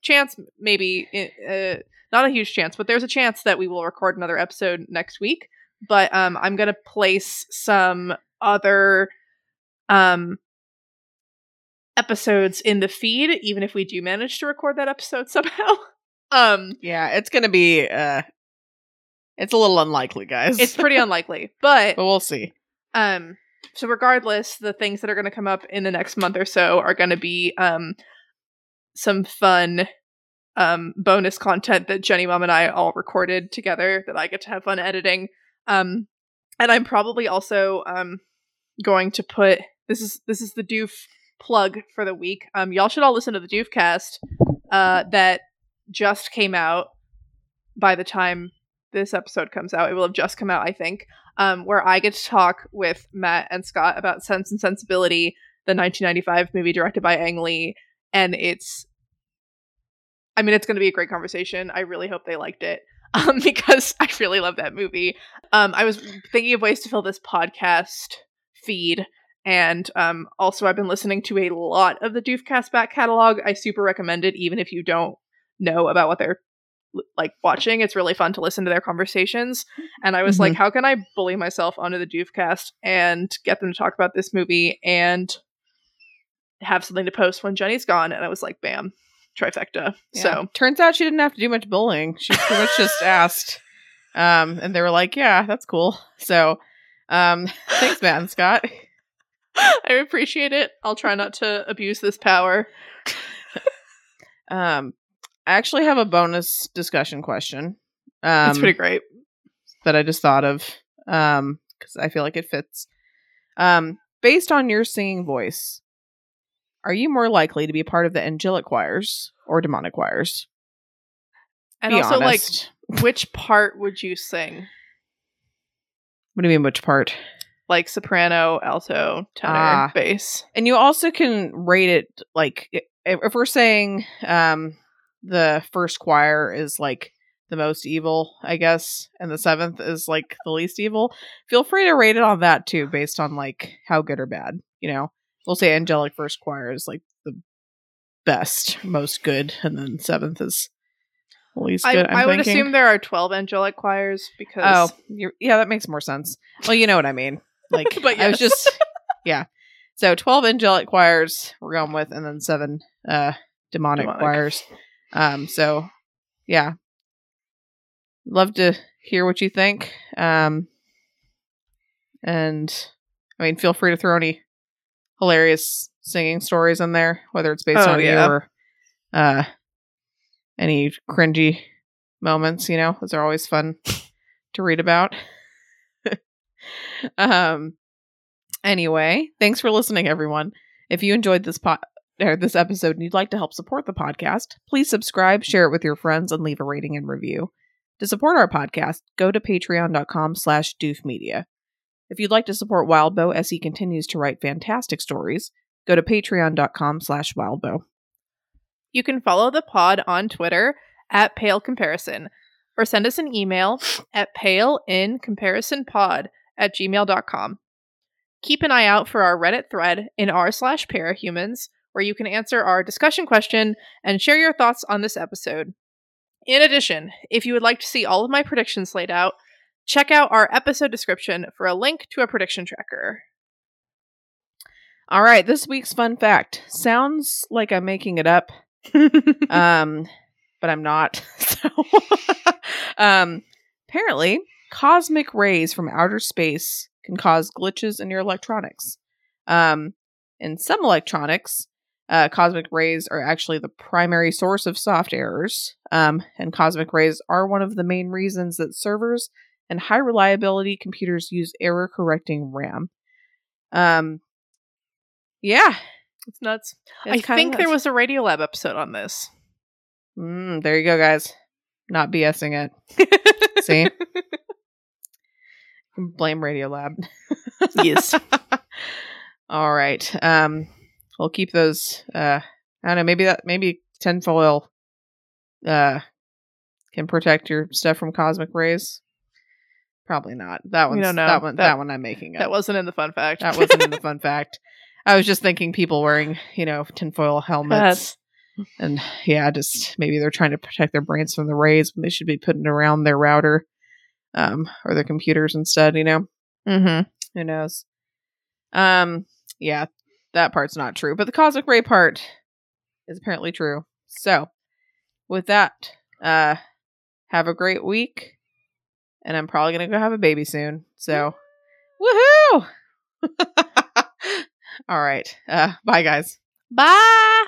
Speaker 2: chance, maybe uh, not a huge chance, but there's a chance that we will record another episode next week. But um, I'm gonna place some other um episodes in the feed, even if we do manage to record that episode somehow. um,
Speaker 1: Yeah, it's gonna be uh it's a little unlikely, guys.
Speaker 2: it's pretty unlikely, but
Speaker 1: but we'll see.
Speaker 2: Um, so regardless, the things that are going to come up in the next month or so are going to be um some fun um bonus content that Jenny Mom and I all recorded together that I get to have fun editing. Um, and I'm probably also um going to put this is this is the doof plug for the week. Um, y'all should all listen to the doof cast uh that just came out by the time this episode comes out. It will have just come out, I think um, where I get to talk with Matt and Scott about Sense and Sensibility, the 1995 movie directed by Ang Lee. And it's, I mean, it's going to be a great conversation. I really hope they liked it um, because I really love that movie. Um, I was thinking of ways to fill this podcast feed. And um, also, I've been listening to a lot of the Doofcast back catalog. I super recommend it, even if you don't know about what they're like watching. It's really fun to listen to their conversations. And I was
Speaker 1: Mhm.
Speaker 2: like, how can I bully myself onto the Doofcast and get them to talk about this movie and have something to post when Jenny's gone? And I was like, bam, trifecta.
Speaker 1: Yeah.
Speaker 2: So
Speaker 1: turns out she didn't have to do much bullying. She pretty much just asked. Um, and they were like, Yeah, that's cool. So um thanks, Matt and Scott.
Speaker 2: I appreciate it. I'll try not to abuse this power.
Speaker 1: Um I actually have a bonus discussion question. Um
Speaker 2: it's pretty great.
Speaker 1: that I just thought of um because I feel like it fits. Um, based on your singing voice, are you more likely to be part of the angelic choirs or demonic choirs?
Speaker 2: And
Speaker 1: Be
Speaker 2: also,
Speaker 1: honest.
Speaker 2: like, which part would you sing?
Speaker 1: what do you mean which part?
Speaker 2: Like soprano, alto, tenor,
Speaker 1: Ah.
Speaker 2: bass.
Speaker 1: And you also can rate it like if, we're saying um the first choir is like the most evil, I guess, and the seventh is like the least evil. Feel free to rate it on that too, based on like how good or bad. You know, we'll say angelic first choir is like the best, most good, and then seventh is the least
Speaker 2: I,
Speaker 1: good. I'm
Speaker 2: I would assume there are 12 angelic choirs because
Speaker 1: Oh, you're, yeah, that makes more sense. Well, you know what I mean. Like,
Speaker 2: But
Speaker 1: I was just, yeah. So twelve angelic choirs we're going with, and then seven uh demonic,
Speaker 2: Demonic.
Speaker 1: choirs. Um, so yeah, love to hear what you think. Um, and I mean, feel free to throw any hilarious singing stories in there, whether it's based
Speaker 2: Oh,
Speaker 1: on
Speaker 2: yeah.
Speaker 1: you or uh any cringy moments. You know, those are always fun to read about. um. Anyway, thanks for listening, everyone. If you enjoyed this pot or this episode and you'd like to help support the podcast, please subscribe, share it with your friends, and leave a rating and review. To support our podcast, go to patreon.com slash doofmedia. If you'd like to support Wildbow as he continues to write fantastic stories, go to patreon.com slash wildbow.
Speaker 2: you can follow the pod on Twitter at Pale Comparison or send us an email at paleincomparisonpod at gmail.com. Keep an eye out for our Reddit thread in r slash parahumans, where you can answer our discussion question and share your thoughts on this episode. In addition, if you would like to see all of my predictions laid out, check out our episode description for a link to a prediction tracker.
Speaker 1: All right, this week's fun fact sounds like I'm making it up, um, but I'm not. So, um, apparently, cosmic rays from outer space can cause glitches in your electronics. Um, in some electronics, uh, cosmic rays are actually the primary source of soft errors, um, and cosmic rays are one of the main reasons that servers and high reliability computers use error correcting RAM. Um, yeah,
Speaker 2: It's nuts.
Speaker 1: it's
Speaker 2: I think there was a Radiolab episode on this.
Speaker 1: Mm, there you go, guys. Not BSing it. See? Blame Radiolab.
Speaker 2: Yes.
Speaker 1: All right. Um, we'll keep those. Uh, I don't know. Maybe that. Maybe tinfoil. Uh, can protect your stuff from cosmic rays. Probably not. That
Speaker 2: We
Speaker 1: one's
Speaker 2: don't know.
Speaker 1: that one. That,
Speaker 2: That-
Speaker 1: one I'm making up.
Speaker 2: That wasn't in the fun fact.
Speaker 1: that wasn't in the fun fact. I was just thinking people wearing, you know, tinfoil helmets. And yeah, just maybe they're trying to protect their brains from the rays when they should be putting around their router um, or their computers instead, you know?
Speaker 2: Mm-hmm.
Speaker 1: Who knows? Um, yeah, that part's not true, but the cosmic ray part is apparently true. So, with that, uh, have a great week, and I'm probably gonna go have a baby soon. So, woohoo! All right, uh, bye, guys.
Speaker 2: Bye.